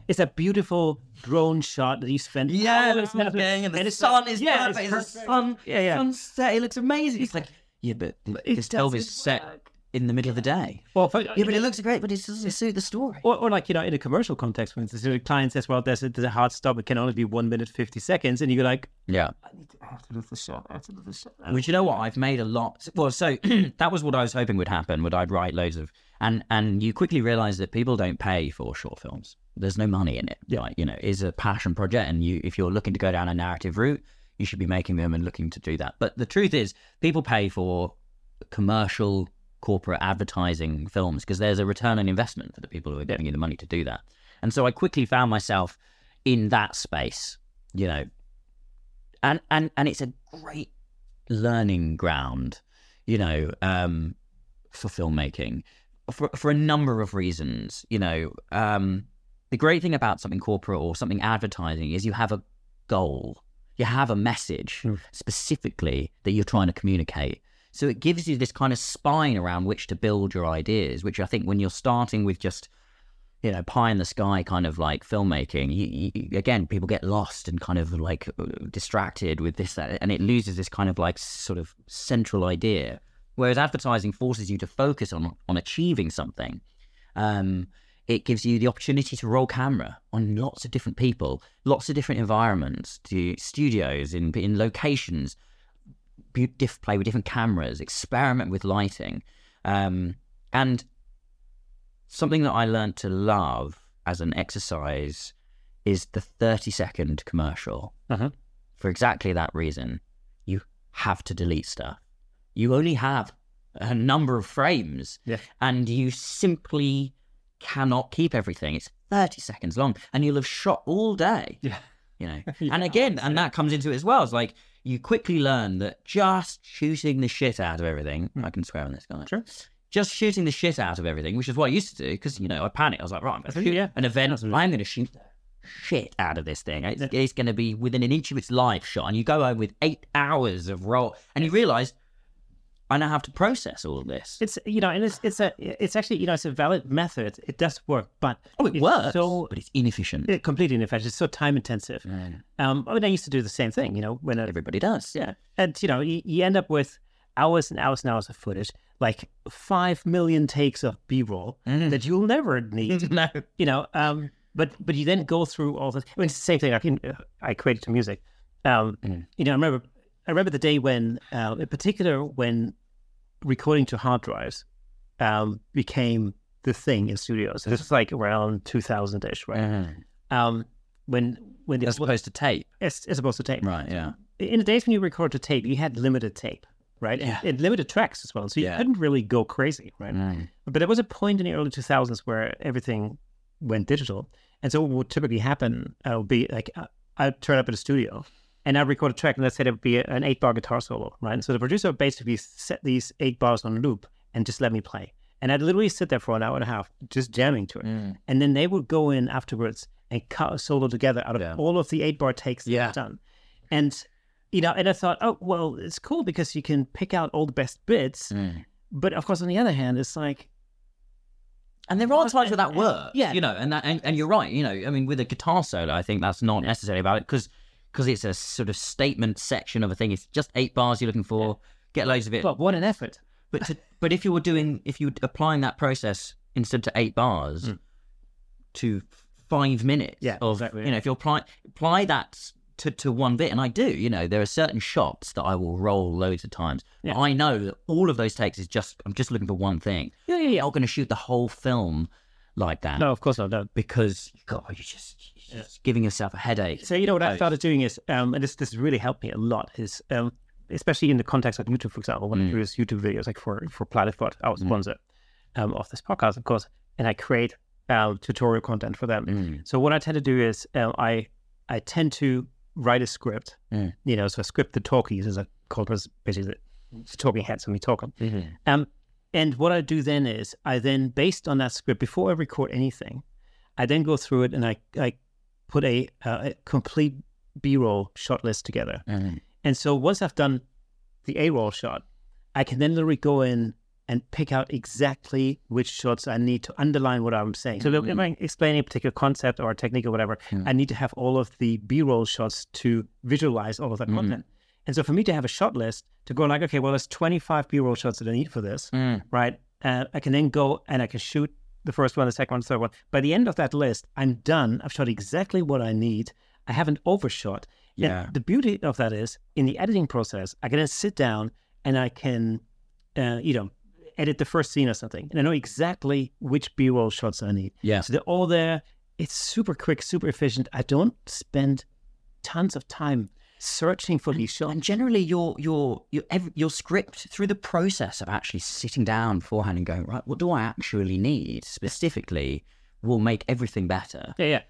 It's a beautiful drone shot that you spend hours and the sun is yeah, perfect. it's The perfect. sun, Yeah, yeah. sunset. It looks amazing. It's like, yeah, but this film is set in the middle of the day. Well, for, Yeah, but it looks great, but it doesn't suit the story. Or, or like you know, in a commercial context, for instance, the client says, "Well, there's a, there's a hard stop. It can only be one minute fifty seconds," and you go like, Yeah. "I need to I have to do the shot. I have to do the shot." Which you know what I've made a lot. Well, so that was what I was hoping would happen. Would I'd write loads of and and you quickly realise that people don't pay for short films. There's no money in it. Yeah. Like, you know, it's a passion project, and you if you're looking to go down a narrative route, you should be making them and looking to do that. But the truth is, people pay for commercial corporate advertising films because there's a return on investment for the people who are giving you the money to do that. And so I quickly found myself in that space, you know, and and and it's a great learning ground, you know, um, for filmmaking for for a number of reasons. You know, um, the great thing about something corporate or something advertising is you have a goal, you have a message Mm. specifically that you're trying to communicate. So it gives you this kind of spine around which to build your ideas, which I think when you're starting with just you know pie in the sky kind of like filmmaking, you, you, again people get lost and kind of like uh, distracted with this, and it loses this kind of like sort of central idea. Whereas advertising forces you to focus on on achieving something. Um, it gives you the opportunity to roll camera on lots of different people, lots of different environments, to studios in in locations, be- diff- play with different cameras, experiment with lighting, um, and something that I learned to love as an exercise is the thirty second commercial. Uh-huh. For exactly that reason, you have to delete stuff. You only have a number of frames, Yeah. and you simply cannot keep everything. It's 30 seconds long and you'll have shot all day, Yeah. you know. Yeah, and again, and that comes into it as well. It's like you quickly learn that just shooting the shit out of everything, I can swear on this guy. Sure. Just shooting the shit out of everything, which is what I used to do because, you know, I panicked. I was like, right, I'm going to shoot yeah. an event. Absolutely. I'm going to shoot the shit out of this thing. It's, Yeah. it's going to be within an inch of its life shot. And you go home with eight hours of roll and you realize I now have to process all of this. It's you know, and it's it's a it's actually you know it's a valid method. It does work, but Oh, it works, So but it's inefficient. it, completely inefficient. It's so time intensive. Mm. Um, I mean, I used to do the same thing. You know, when a, Everybody does. yeah, and you know, you, you end up with hours and hours and hours of footage, like five million takes of B roll Mm. that you'll never need. no. you know, um, but but you then go through all this. I mean, it's the same thing. I can I created to music. Um, Mm. You know, I remember I remember the day when, uh, in particular, when recording to hard drives um, became the thing in studios. This was like around 2000 ish, right? Mm. Um, when when the, As opposed to tape. as, as opposed to tape. Right, yeah. In the days when you record to tape, you had limited tape, right? Yeah. And, and limited tracks as well, so you Yeah. couldn't really go crazy, right? Mm. But there was a point in the early 2000s where everything went digital. And so what would typically happen uh, would be like uh, I'd turn up at a studio and I'd record a track and let's say it would be an eight bar guitar solo, right? And so the producer would basically set these eight bars on a loop and just let me play. And I'd literally sit there for an hour and a half just jamming to it. Mm. And then they would go in afterwards and cut a solo together out of Yeah. all of the eight bar takes that Yeah. I've done. And you know, and I thought, oh well, it's cool because you can pick out all the best bits. Mm. But of course, on the other hand, it's like And there are times where that works, Yeah. You know, and that, and, and you're right. You know, I mean, with a guitar solo, I think that's not necessarily about it because because it's a sort of statement section of a thing. It's just eight bars you're looking for. Get loads of it. But what an effort. But to, but if you were doing if you were applying that process instead to eight bars Mm. to five minutes Yeah, of exactly, you know if you apply apply that to, to one bit and I do you know there are certain shots that I will roll loads of times Yeah. I know that all of those takes is just I'm just looking for one thing Yeah, yeah, yeah. I'm going to shoot the whole film like that No, of course not. No. because God you're just, you're just giving yourself a headache So you know what I started doing is, um, and this this really helped me a lot. Is um, especially in the context of YouTube, for example, when I Mm. produce YouTube videos, like for for Platypod, I was Mm. sponsor um, of this podcast, of course, and I create um, tutorial content for them. Mm. So what I tend to do is um, I I tend to write a script. Mm. You know, so a script the talkies is a called was basically the talking heads and me talking. Mhm. Um, and what I do then is I then, based on that script, before I record anything, I then go through it and I, I put a, uh, a complete B-roll shot list together. Mm. And so once I've done the A-roll shot, I can then literally go in and pick out exactly which shots I need to underline what I'm saying. So if I'm explaining a particular concept or a technique or whatever, Mm. I need to have all of the B-roll shots to visualize all of that Mhm. content. And so for me to have a shot list to go like, okay, well, there's 25 B-roll shots that I need for this Mm. right? Uh, I can then go and I can shoot the first one, the second one, the third one. By the end of that list, I'm done. I've shot exactly what I need. I haven't overshot. And Yeah. the beauty of that is in the editing process, I can then sit down and I can, uh, you know, edit the first scene or something, and I know exactly which B-roll shots I need. yeah So they're all there. It's super quick, super efficient. I don't spend tons of time searching for these. And generally, your your your your script through the process of actually sitting down beforehand and going right, what do I actually need specifically, will make everything better Yeah, yeah.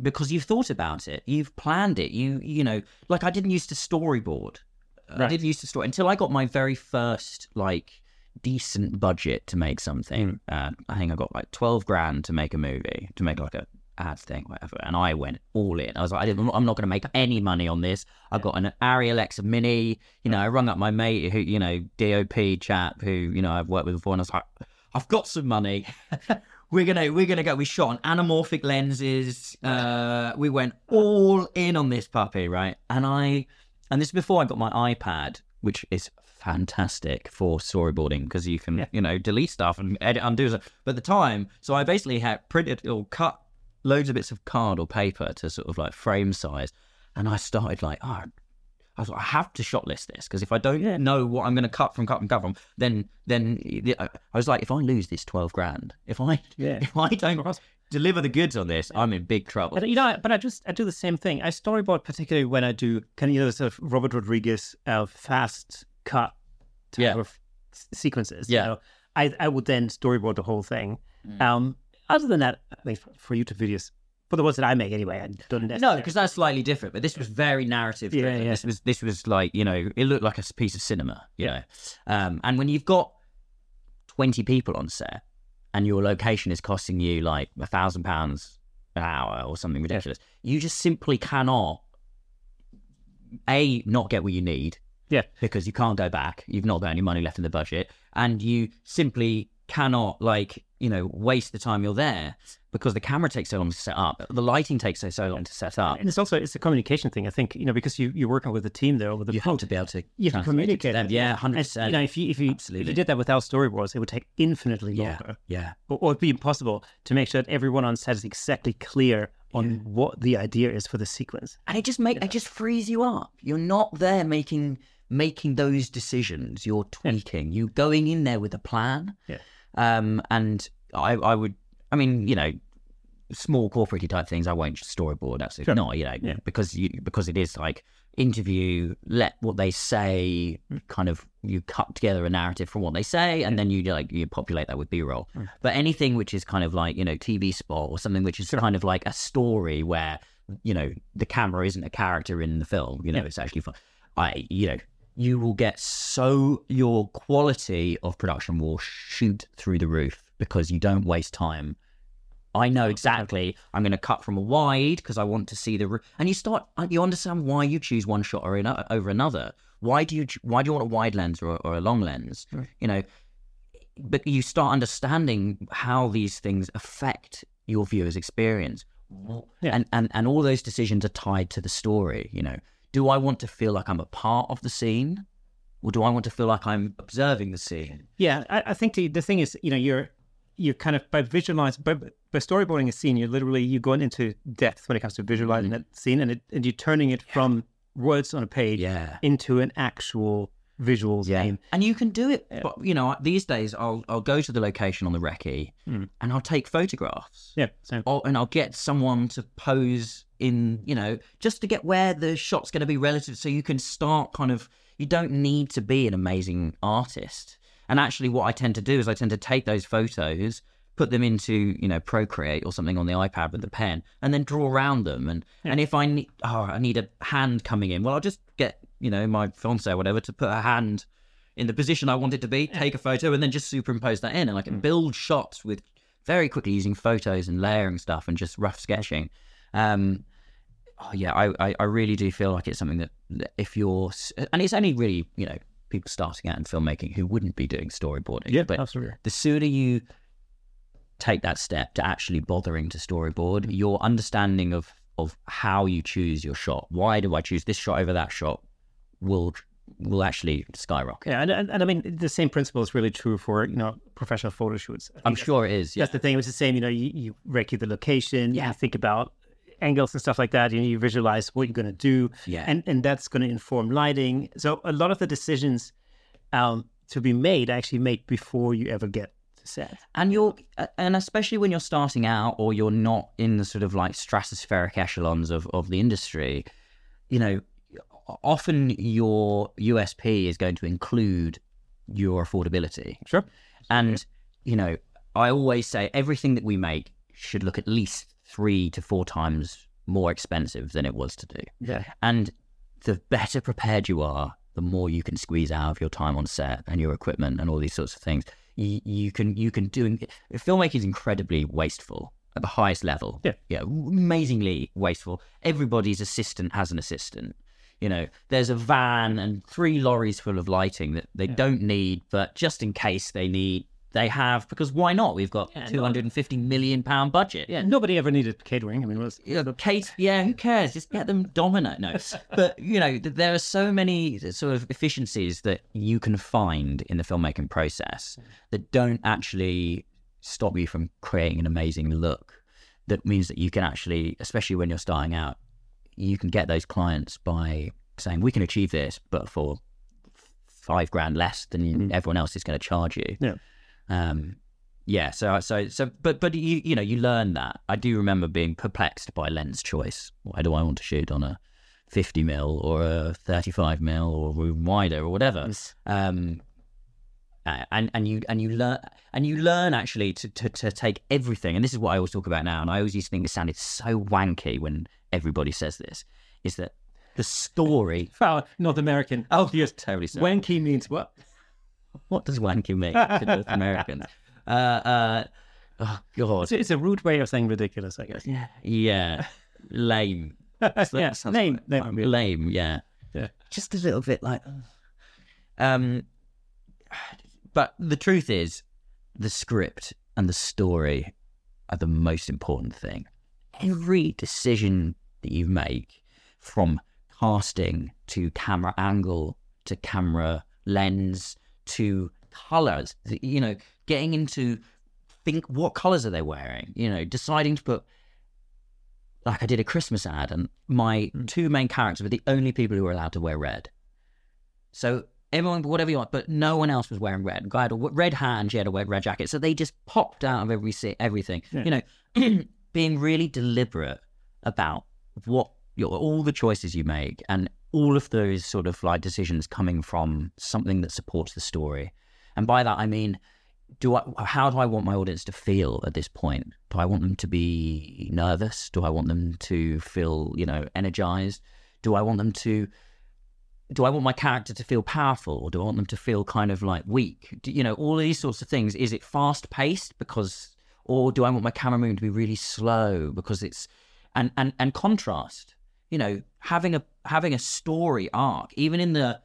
because you've thought about it, you've planned it. You you know, like I didn't used to storyboard. I didn't used to story until I got my very first like decent budget to make something. Uh, I think I got like twelve grand to make a movie, to make like a ad thing, whatever. And I went all in. I was like, I didn't, I'm not going to make any money on this. I got an Arri Alexa Mini. You know, I rung up my mate who, you know, DOP chap who, you know, I've worked with before, and I was like, I've got some money. we're gonna we're gonna go. We shot on anamorphic lenses. Uh, we went all in on this puppy, right? And I, and this is before I got my iPad, which is fantastic for storyboarding because you can, Yeah. you know, delete stuff and edit, undo stuff. But at the time, so I basically had printed or cut loads of bits of card or paper to sort of like frame size, and I started like, oh, I was like, I have to shot list this because if I don't Yeah. know what I'm going to cut from, cut from, cut from, then then I was like, if I lose this twelve grand, if I Yeah. if I don't deliver the goods on this, I'm in big trouble. But you know, but I just I do the same thing. I storyboard particularly when I do kind of you know sort of Robert Rodriguez uh, fast cut type Yeah. of s- sequences. you Yeah. know. I I would then storyboard the whole thing. Um, other than that, I mean, for, for YouTube videos, for the ones that I make anyway, I don't No, because that's slightly different. But this was very narrative. Yeah, yeah. This was this was like you know it looked like a piece of cinema. You know, um, and when you've got twenty people on set and your location is costing you like a thousand pounds an hour or something ridiculous, you just simply cannot a not get what you need Yeah. because you can't go back. You've not got any money left in the budget, and you simply cannot like you know waste the time you're there because the camera takes so long to set up, the lighting takes so so long to set up. And it's also it's a communication thing. I think you know because you you're working with a team there with the You have to be able to you have to communicate. them. Yeah, hundred percent. You know, if you if you if Absolutely. you did that without storyboards, it would take infinitely Yeah, longer. yeah, or, or it'd be impossible to make sure that everyone on set is exactly clear on what the idea is for the sequence. and it just make it just frees you up. You're not there making making those decisions. You're tweaking. You're going in there with a plan. Yeah. Um, and I, I would, I mean, you know, small corporate type things. I won't storyboard. That's Sure. not, you know, Yeah. because you because it is like interview. Let what they say kind of you cut together a narrative from what they say, and then you like you populate that with B roll. But anything which is kind of like you know TV spot or something which is kind of like a story where you know the camera isn't a character in the film. You know, Yeah. it's actually fun. I you know you will get so your quality of production will shoot through the roof because you don't waste time. I know exactly. I'm going to cut from a wide because I want to see the. And you start. uh, You understand why you choose one shot or ano- over another. Why do you? Why do you want a wide lens or, or a long lens? You know, but you start understanding how these things affect your viewer's experience. Yeah. And, and and all those decisions are tied to the story. You know, do I want to feel like I'm a part of the scene, or do I want to feel like I'm observing the scene? Yeah, I, I think the, the thing is, you know, you're you're kind of by visualizing by, by storyboarding a scene, you're literally you're going into depth when it comes to visualizing that scene, and it, and you're turning it from words on a page Yeah. into an actual visual Yeah, scene. and you can do it. But you know, these days I'll I'll go to the location on the recce Mm. and I'll take photographs. Yeah, so Or, and I'll get someone to pose in, you know, just to get where the shot's going to be relative, so you can start kind of. You don't need to be an amazing artist. And actually, what I tend to do is I tend to take those photos, put them into, you know, Procreate or something on the iPad with the pen, and then draw around them. And and if I need, oh, I need a hand coming in, well, I'll just get, you know, my fiance or whatever to put a hand in the position I want it to be, take a photo, and then just superimpose that in, and I can build shots with very quickly using photos and layering stuff and just rough sketching. Um, oh yeah, I, I, I really do feel like it's something that, that if you're, and it's only really you know people starting out in filmmaking who wouldn't be doing storyboarding. yeah, but absolutely. the sooner you take that step to actually bothering to storyboard, your understanding of of how you choose your shot, why do I choose this shot over that shot, will will actually skyrocket. Yeah, and, and, and I mean the same principle is really true for you know professional photo shoots. I'm sure it is. Yeah. that's the thing. It's the same. You know, you, you recce the location. Yeah. You think about angles and stuff like that. You, know, you visualize what you're going to do. Yeah. And and that's going to inform lighting. So a lot of the decisions um, to be made are actually made before you ever get to set. and you're uh, and especially when you're starting out or you're not in the sort of like stratospheric echelons of, of the industry you know often your USP is going to include your affordability. Sure. And, you know, I always say everything that we make should look at least three to four times more expensive than it was to do. Yeah. And the better prepared you are, the more you can squeeze out of your time on set and your equipment and all these sorts of things. You, you can you can do filmmaking is incredibly wasteful at the highest level. Yeah. yeah, amazingly wasteful. Everybody's assistant has an assistant. You know, there's a van and three lorries full of lighting that they don't need, but just in case they need, they have because why not? We've got Yeah, two hundred and fifty million pound budget. Yeah. Nobody ever needed catering. I mean, was Yeah, Kate, yeah, who cares? Just get them dominant. No, but you know, there are so many sort of efficiencies that you can find in the filmmaking process that don't actually stop you from creating an amazing look. That means that you can actually, especially when you're starting out, you can get those clients by saying, "We can achieve this, but for five grand less than mm-hmm. everyone else is going to charge you." Yeah. Um, yeah. So, so, so, but, but you, you know, you learn that. I do remember being perplexed by lens choice. Why do I want to shoot on a 50 mil or a 35 mil or room wider or whatever? Um, and and you and you learn and you learn actually to, to to take everything. And this is what I always talk about now. And I always used to think it sounded so wanky when everybody says this. Is that the story? well, North American. Oh, yes, totally. So. Wanky means what? What does wanky mean to North Americans? Uh, uh, oh God. It's, it's a rude way of saying ridiculous, I guess. Yeah, yeah, lame. yeah. Name. like- Name. lame. Yeah, Yeah. just a little bit like. Um, but the truth is, the script and the story are the most important thing. Every decision that you make, from casting to camera angle to camera lens to colors, you know, getting into think what colors are they wearing, you know, deciding to put like I did a Christmas ad, and my hmm. two main characters were the only people who were allowed to wear red. So everyone, whatever you want, but no one else was wearing red. Guy had a red hat and she had a red red jacket, so they just popped out of every everything. Yeah. You know, being really deliberate about what your all the choices you make and all of those sort of like decisions coming from something that supports the story. And by that I mean do I how do I want my audience to feel at this point? Do I want them to be nervous? Do I want them to feel, you know, energized? Do I want them to do I want my character to feel powerful or do I want them to feel kind of like weak? Do, you know, all these sorts of things. Is it fast paced because or do I want my camera movement to be really slow because it's and and and contrast? You know, having a having a story arc, even in the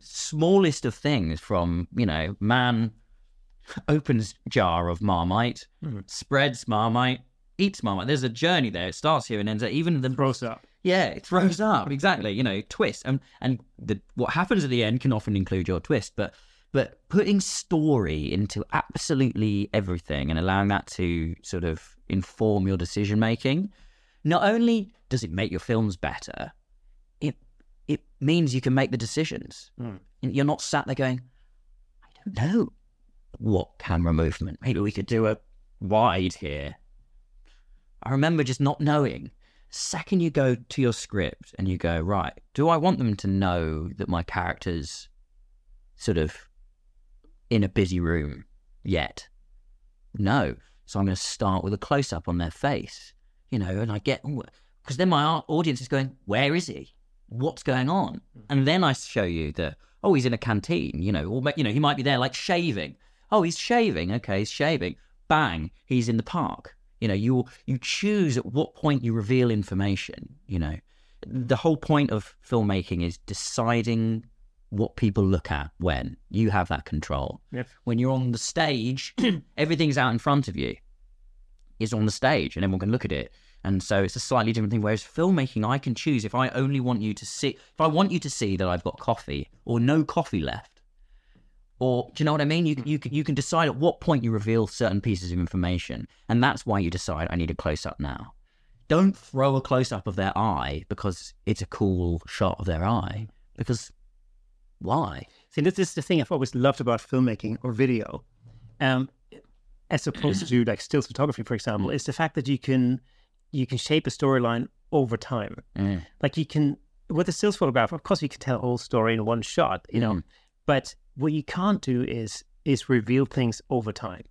smallest of things from, you know, man opens jar of Marmite, hmm. spreads Marmite, eats Marmite. There's a journey there. It starts here and ends there. Even the Gross up. yeah, it throws up exactly. You know, twist and and the what happens at the end can often include your twist, but but putting story into absolutely everything and allowing that to sort of inform your decision making, not only does it make your films better, it it means you can make the decisions. Mm. You're not sat there going, I don't know what camera movement. Maybe we could do a wide here. I remember just not knowing. Second, you go to your script and you go, right, do I want them to know that my character's sort of in a busy room yet? No. So I'm going to start with a close up on their face, you know, and I get, because then my audience is going, where is he? What's going on? Mm. And then I show you that, oh, he's in a canteen, you know, or, you know, he might be there like shaving. Oh, he's shaving. Okay, he's shaving. Bang, he's in the park. You know, you you choose at what point you reveal information. You know, the whole point of filmmaking is deciding what people look at when you have that control. Yep. When you're on the stage, everything's out in front of you. Is on the stage, and everyone can look at it. And so it's a slightly different thing. Whereas filmmaking, I can choose if I only want you to see, if I want you to see that I've got coffee or no coffee left, or do you know what I mean? You you can, you can decide at what point you reveal certain pieces of information, and that's why you decide I need a close up now. Don't throw a close up of their eye because it's a cool shot of their eye. Because why? See, this is the thing I've always loved about filmmaking or video, um, as opposed to like still photography, for example, is the fact that you can you can shape a storyline over time. Mm. Like you can with a stills photograph, of course, you can tell a whole story in one shot, you know. Mm. But what you can't do is is reveal things over time,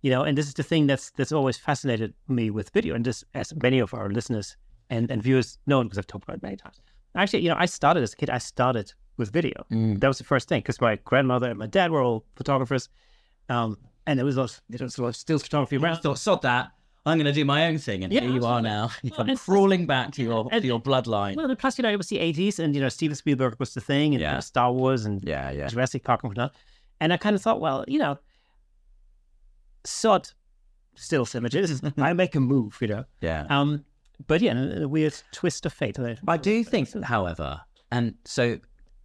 you know. And this is the thing that's that's always fascinated me with video, and just as many of our listeners and, and viewers know, because I've talked about it many times. Actually, you know, I started as a kid. I started with video. Mm. That was the first thing because my grandmother and my dad were all photographers, um, and there was lots, there was lots of stills photography I around. thought, sod that. I'm going to do my own thing, and Yeah, here you are now. Well, I'm crawling back to your and- to your bloodline. Well, plus, you know, it was the 80s, and, you know, Steven Spielberg was the thing, and Yeah. uh, Star Wars, and yeah, yeah. Jurassic Park and whatnot. And I kind of thought, well, you know, sod still images. I make a move, you know. Yeah. Um, but yeah, a weird twist of fate. I do think, however, and so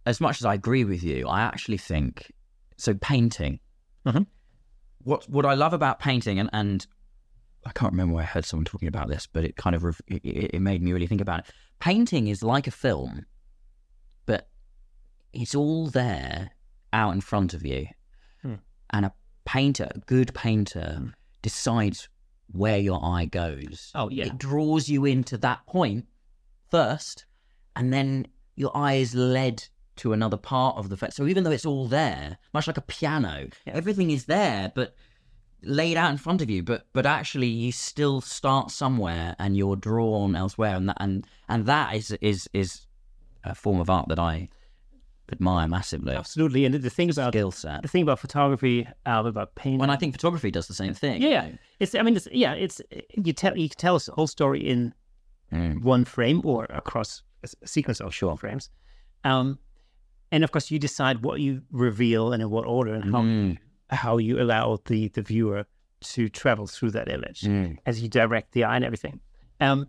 as much as I agree with you, I actually think so. Painting. Mhm. What what I love about painting, and and I can't remember where I heard someone talking about this, but it kind of it, it made me really think about it. Painting is like a film, but it's all there out in front of you, Hmm. and a painter, a good painter, decides where your eye goes. Oh, yeah. It draws you into that point first, and then your eye is led to another part of the face. So even though it's all there, much like a piano, Yeah. everything is there, but laid out in front of you. But but actually, you still start somewhere, and you're drawn elsewhere, and that and and that is is is a form of art that I admire massively. Absolutely. And the, the thing about Skill set. the thing about photography, uh, about painting. When I think photography does the same thing. yeah, it's. I mean, it's yeah. It's you tell you can tell a whole story in Mm. one frame or across a sequence of Sure. frames. Um, and of course, you decide what you reveal and in what order, and how Mm. How you allow the the viewer to travel through that image Mm. as you direct the eye and everything. Um,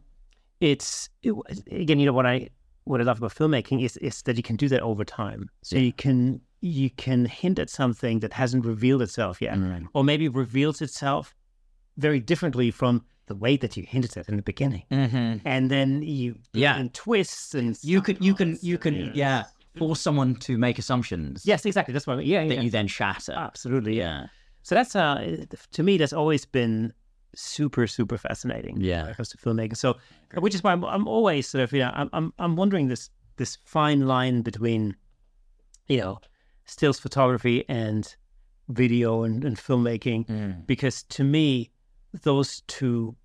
it's it, again, you know what I what I love about filmmaking is is that you can do that over time. So Yeah. you can you can hint at something that hasn't revealed itself yet, Mm. or maybe reveals itself very differently from the way that you hinted at in the beginning, Mhm. and then you Yeah. and twists and You can you can you can Yeah. yeah force someone to make assumptions yes, exactly. That's what I mean. yeah, that yeah. you then shatter. absolutely yeah. Yeah. So that's uh to me that's always been super super fascinating. Yeah. when it comes to filmmaking. So which is why I'm, I'm always sort of you know I'm I'm I'm wondering this this fine line between you know stills photography and video and, and filmmaking Mm. because to me those two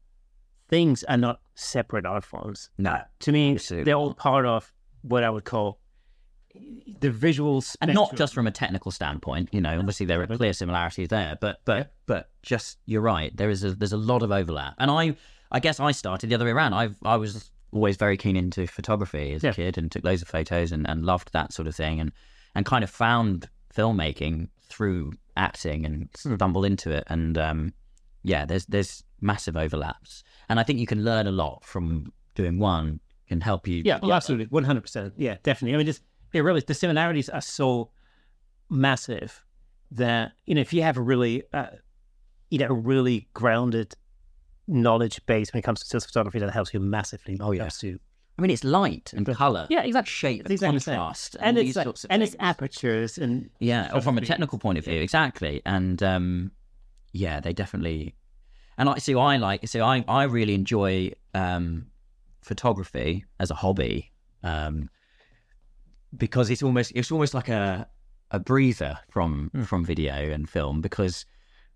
things are not separate art forms. No. To me, Absolutely they're all part of what I would call the visuals, and not just from a technical standpoint. You know, obviously there are clear similarities there, but but but just you're right. There is a, there's a lot of overlap, and I I guess I started the other way around. I I was always very keen into photography as Yeah. a kid and took loads of photos and, and loved that sort of thing, and and kind of found filmmaking through acting and sort of stumbled into it, and um yeah, there's there's massive overlaps, and I think you can learn a lot from doing one. Can help you. Yeah, oh, absolutely, one hundred percent. Yeah, definitely. I mean, just really the similarities are so massive that you know if you have a really uh, you know a really grounded knowledge base when it comes to stills photography, that helps you massively. Oh, yeah. you. I mean, it's light and color. Yeah, exactly. shape, That's exactly contrast, And all it's like, and it's apertures and yeah, or from a technical point of view, exactly. And um, yeah, they definitely. And I see. I like. So I I really enjoy um, photography as a hobby um, because it's almost it's almost like a a breather from Hmm. from video and film because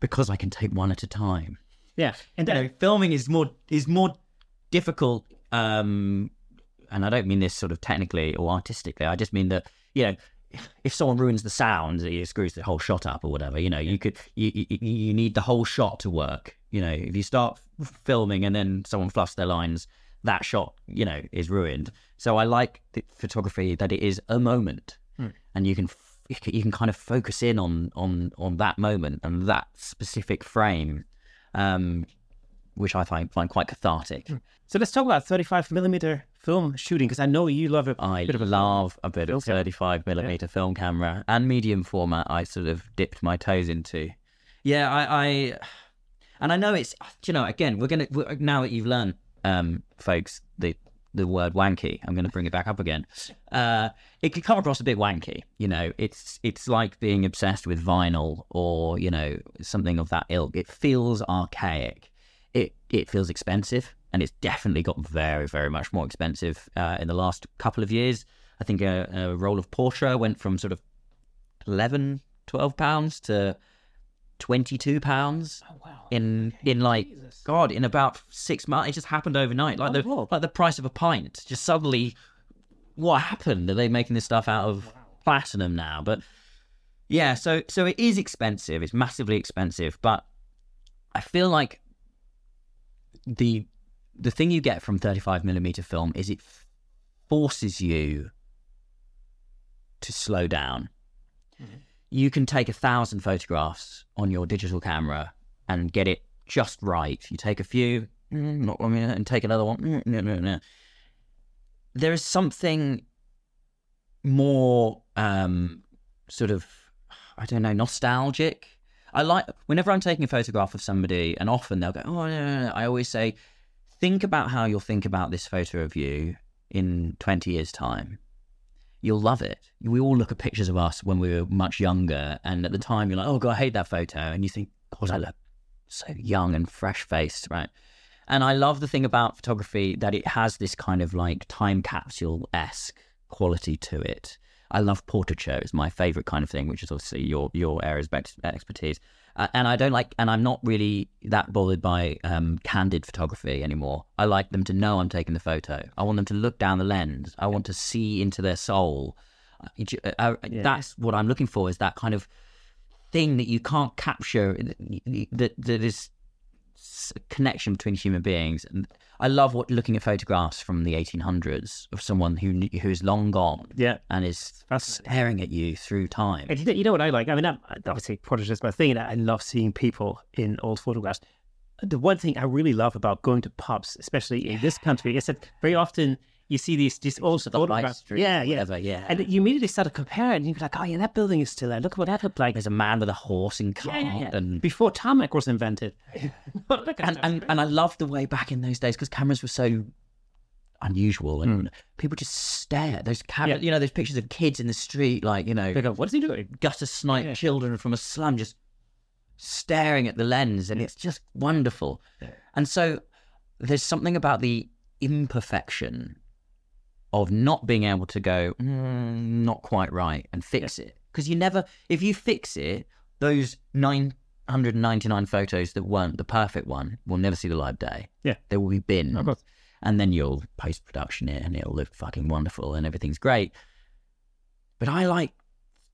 because I can take one at a time. yeah, and you know, filming is more is more difficult. Um, and I don't mean this sort of technically or artistically. I just mean that you know, if someone ruins the sound, it screws the whole shot up or whatever. You know, you could you, you you need the whole shot to work. You know, if you start filming and then someone fluffs their lines, that shot you know is ruined. So I like the photography that it is a moment, and you can. f- You can kind of focus in on on on that moment and that specific frame, um, which I find find quite cathartic. so let's talk about thirty-five millimeter film shooting because I know you love a I bit of a love a bit of camera. 35 millimeter film camera and medium format. I sort of dipped my toes into. Yeah, I, I and I know it's you know again we're gonna we're, now that you've learned, um, folks, the the word wanky. I'm going to bring it back up again. Uh, it could come across a bit wanky. You know, it's it's like being obsessed with vinyl or you know something of that ilk. It feels archaic. It it feels expensive. and it's definitely got very, very much more expensive uh, in the last couple of years. I think a, a roll of Portra went from sort of 11, 12 pounds to 22 pounds Oh wow. in in like Jesus. God in about six months. It just happened overnight, like Oh, the wow. like the price of a pint. Just suddenly, what happened? Are they making this stuff out of platinum now? But yeah, so so it is expensive. It's massively expensive, but I feel like the the thing you get from 35 millimeter film is it forces you to slow down. Mm-hmm. You can take a thousand photographs on your digital camera and get it just right. You take a few, mm, not one minute, and take another one. No, no, no. There is something more um, sort of, I don't know, nostalgic. I like whenever I'm taking a photograph of somebody, and often they'll go, "Oh no, no, no." I always say, think about how you'll think about this photo of you in 20 years' time. You'll love it. We all look at pictures of us when we were much younger, and at the time you're like, "Oh God, I hate that photo," and you think, "God, I look so young and fresh faced," right? And I love the thing about photography that it has this kind of like time capsule esque quality to it. I love portraiture; it's my favorite kind of thing, which is obviously your your area's expertise. Uh, and I don't like, and I'm not really that bothered by um, candid photography anymore. I like them to know I'm taking the photo. I want them to look down the lens. I want to see into their soul. Uh, you- uh, Yeah. That's what I'm looking for. Is that kind of thing that you can't capture that that is connection between human beings. And I love what looking at photographs from the 1800s of someone who who's long gone Yeah. and is staring at you through time. And you know, what I like? I mean, I'm, obviously, portraiture is my thing, and I love seeing people in old photographs. The one thing I really love about going to pubs, especially in this country, is that very often you see these these old the high photographs. Yeah, yeah. whatever, yeah. And you immediately start to compare it, and you're like, oh, yeah, that building is still there. Look at what that looked like. There's a man with a horse and cart, yeah, yeah. and Before tarmac was invented. And, and and I love the way back in those days because cameras were so unusual and hmm. people just stare. Those cameras. Yeah. you know, those pictures of kids in the street, like you know, go, what is he doing? gutter snipe Yeah. children from a slum just staring at the lens and it's just wonderful and so there's something about the imperfection of not being able to go mm, not quite right and fix it because you never if you fix it those 999 photos that weren't the perfect one will never see the light of day Yeah. they will be bin. Of course. and then you'll post production it and it'll look fucking wonderful and everything's great. But I like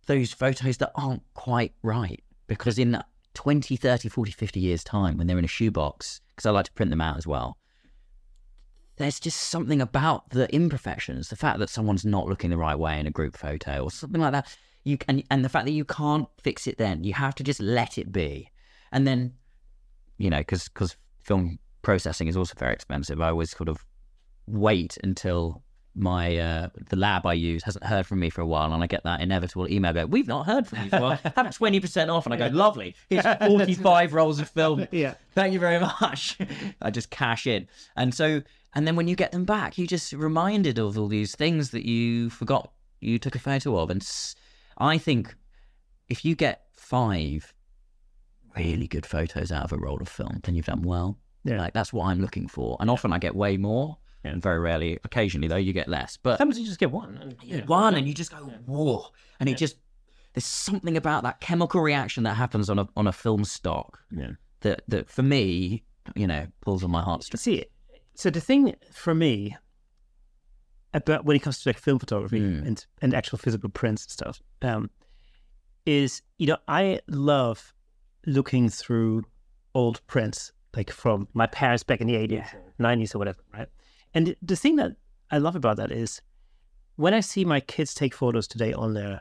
those photos that aren't quite right because in 20, 30, 40, 50 years' time, when they're in a shoebox, because I like to print them out as well, there's just something about the imperfections, the fact that someone's not looking the right way in a group photo or something like that. You and, and the fact that you can't fix it then, you have to just let it be. And then, you know, because because film processing is also very expensive, I always sort of wait until my uh, the lab I use hasn't heard from me for a while, and I get that inevitable email go, "We've not heard from you for a while. Have twenty percent off." And I go, "Lovely, here's forty five rolls of film. Yeah. Thank you very much." I just cash in, and so and then when you get them back, you just reminded of all these things that you forgot you took a photo of, and I think if you get five really good photos out of a roll of film, then you've done well. Yeah. Like that's what I'm looking for, and often I get way more. Yeah. And very rarely, occasionally though, you get less. But Sometimes you just get one. and- you get one, and you just go whoa, and it just there's something about that chemical reaction that happens on a on a film stock Yeah. that that for me, you know, pulls on my heartstrings. See, so the thing for me about when it comes to like film photography Mm. and and actual physical prints and stuff, um, is you know I love looking through old prints like from my parents back in the eighties, nineties, or whatever, right? And the thing that I love about that is when I see my kids take photos today on their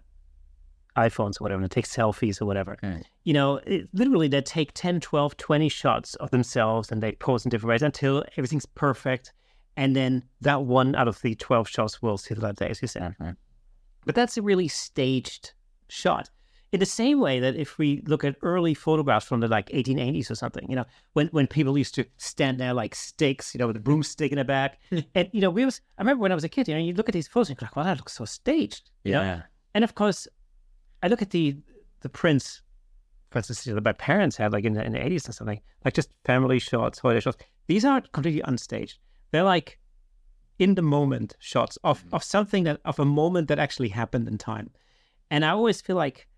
iPhones or whatever, and take selfies or whatever, Mm. you know, it, literally they take 10, 12, 20 shots of themselves and they pose in different ways until everything's perfect. And then that one out of the 12 shots will see the light of day, as you said. Mhm. But that's a really staged shot. In the same way that if we look at early photographs from the like 1880s or something, you know, when, when people used to stand there like stakes, you know, with a broomstick in the back. and, you know, we was, I remember when I was a kid, you know, you look at these photos and you're like, well, that looks so staged. you know? Yeah, And of course, I look at the the prints for instance, know, my parents had like in the, in the 80s or something, like just family shots, holiday shots. These aren't completely unstaged. They're like in the moment shots of, mm. of something that, of a moment that actually happened in time. And I always feel like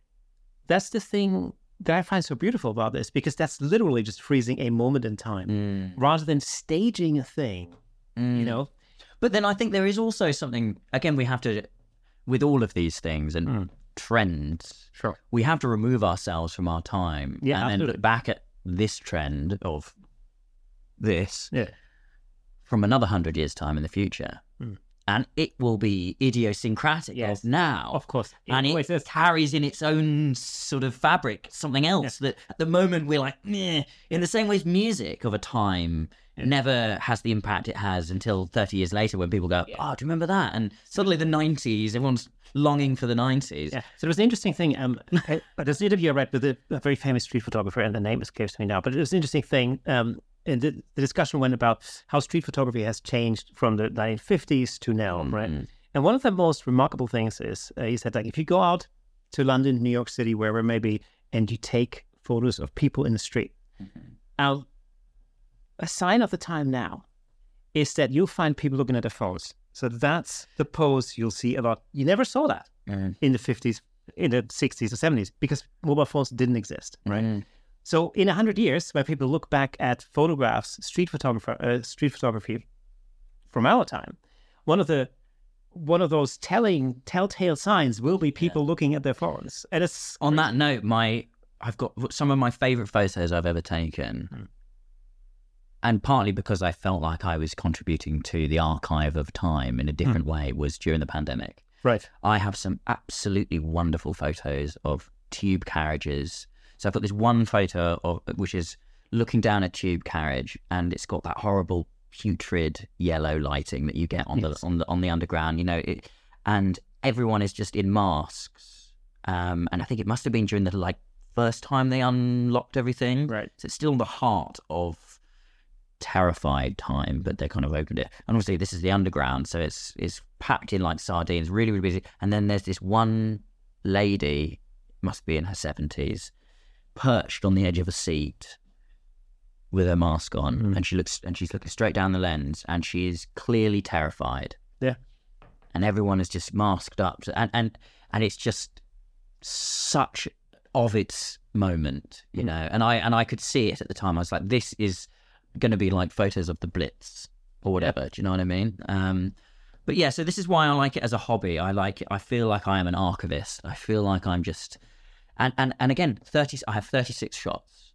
that's the thing that I find so beautiful about this because that's literally just freezing a moment in time Mm. rather than staging a thing, you know? But then I think there is also something, again, we have to, with all of these things and Mm. trends, Sure. we have to remove ourselves from our time Yeah, and then look back at this trend of this Yeah. from another hundred years' time in the future. And it will be idiosyncratic Yes. of now. Of course. and it is. carries in its own sort of fabric something else that at the moment we're like, Meh. in the same way as music of a time never has the impact it has until 30 years later when people go, oh, do you remember that? And suddenly the 90s, everyone's longing for the 90s. Yeah. So there was an interesting thing. Um, I- there's an interview I read with a, a very famous street photographer, and the name escapes to me now. But it was an interesting thing. Um, and the, the discussion went about how street photography has changed from the 1950s to now, right? And one of the most remarkable things is uh, he said, like, if you go out to London, New York City, wherever it may be, and you take photos of people in the street, now, a sign of the time now is that you'll find people looking at their phones. So that's the pose you'll see a lot. You never saw that Mm. in the 50s, in the 60s or 70s because mobile phones didn't exist. Right. So in 100 years, when people look back at photographs, street photographer, uh, street photography from our time, one of the one of those telling telltale signs will be people looking at their phones. And it's On that note, my I've got some of my favorite photos I've ever taken. Hmm. And partly because I felt like I was contributing to the archive of time in a different way was during the pandemic. right. I have some absolutely wonderful photos of tube carriages. So I've got this one photo of which is looking down a tube carriage, and it's got that horrible putrid yellow lighting that you get on Yes. the on the on the underground. You know, it, and everyone is just in masks. Um, and I think it must have been during the like first time they unlocked everything. Right. So it's still the heart of terrified time, but they kind of opened it. And obviously, this is the underground, so it's it's packed in like sardines, really, really busy. And then there's this one lady, must be in her seventies, perched on the edge of a seat with her mask on, Mhm. and she looks and she's looking straight down the lens, and she is clearly terrified. Yeah. And everyone is just masked up, and and and it's just such of its moment, you Mm. know. And I and I could see it at the time. I was like, this is going to be like photos of the Blitz or whatever. Do you know what I mean? Um, but yeah, so this is why I like it as a hobby. I like it. I feel like I am an archivist. I feel like I'm just, and and and again, thirty. I have thirty six shots.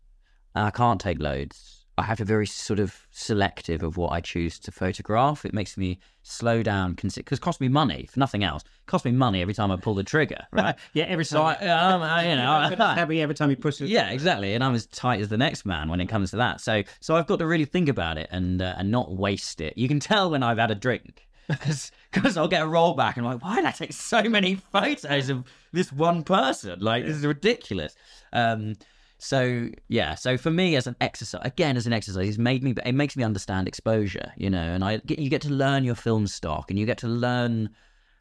I can't take loads. I have to be very sort of selective of what I choose to photograph. It makes me slow down, because it costs me money for nothing else. It costs me money every time I pull the trigger, right? Yeah, every so I, time. um, I, you know, happy every time you push it. yeah, exactly. And I'm as tight as the next man when it comes to that. So, so I've got to really think about it and uh, and not waste it. You can tell when I've had a drink because I'll get a roll back and I'm like, why did I take so many photos of this one person? Like, this is ridiculous. Um, so yeah, so for me as an exercise, again as an exercise, it's made me. It makes me understand exposure, you know, and I you get to learn your film stock and you get to learn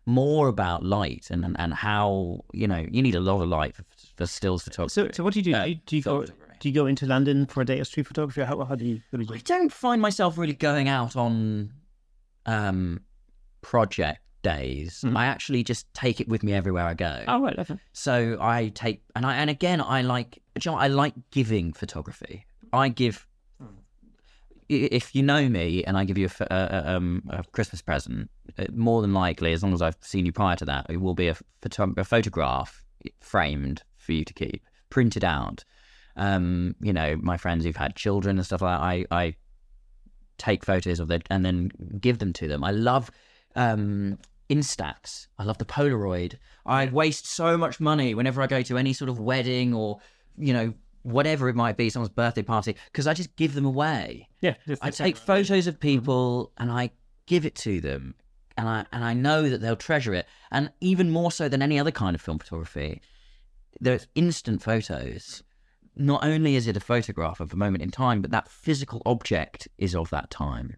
more about light and and, and how you know you need a lot of light for, for stills photography. So, so what do you do? Uh, do, you, do you go? Do you go into London for a day of street photography? How, how do you? Do I do? don't find myself really going out on um, project days. Mhm. I actually just take it with me everywhere I go. Oh, right. Okay. So I take and I and again I like do you know. I like giving photography. I give if you know me and I give you a, a, a, um, a Christmas present, uh, more than likely, as long as I've seen you prior to that, it will be a, photo- a photograph framed for you to keep, printed out. Um, you know, my friends who've had children and stuff like that, I, I take photos of them and then give them to them. I love um, Instax. I love the Polaroid. I waste so much money whenever I go to any sort of wedding or, you know, whatever it might be, someone's birthday party, because I just give them away. Yeah. I take photos of people and I give it to them, and I and I know that they'll treasure it. And even more so than any other kind of film photography, there's instant photos. Not only is it a photograph of a moment in time, but that physical object is of that time.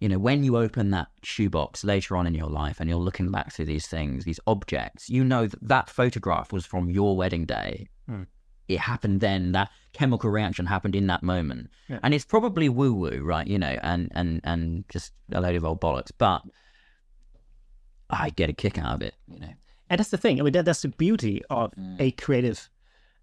You know, when you open that shoebox later on in your life and you're looking back through these things, these objects, you know that that photograph was from your wedding day. Hmm. it happened then. That chemical reaction happened in that moment, Yeah. and it's probably woo woo, right? You know, and and and just a load of old bollocks, but I get a kick out of it. You know, And that's the thing. I mean, that, that's the beauty of Mm. a creative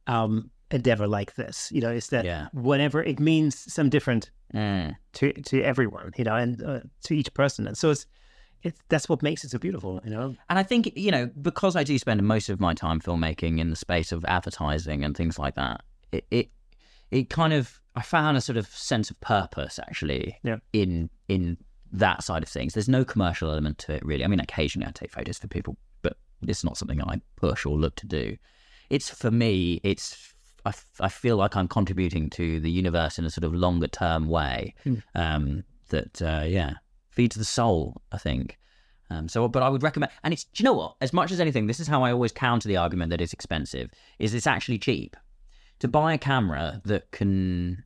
um, endeavor like this. You know, is that Yeah. whenever it means some different Mm. to to everyone, you know, and uh, to each person, and so it's it's that's what makes it so beautiful. You know, And I think, you know, because I do spend most of my time filmmaking in the space of advertising and things like that, it it, it kind of I found a sort of sense of purpose actually Yeah. in in that side of things. There's no commercial element to it really. I mean occasionally I take photos for people, but it's not something I push or look to do. It's for me, it's I, f- I feel like I'm contributing to the universe in a sort of longer term way. Um, that uh, yeah, feeds the soul, I think. Um, so, but I would recommend, and it's, do you know what? As much as anything, this is how I always counter the argument that it's expensive. Is it's actually cheap to buy a camera that can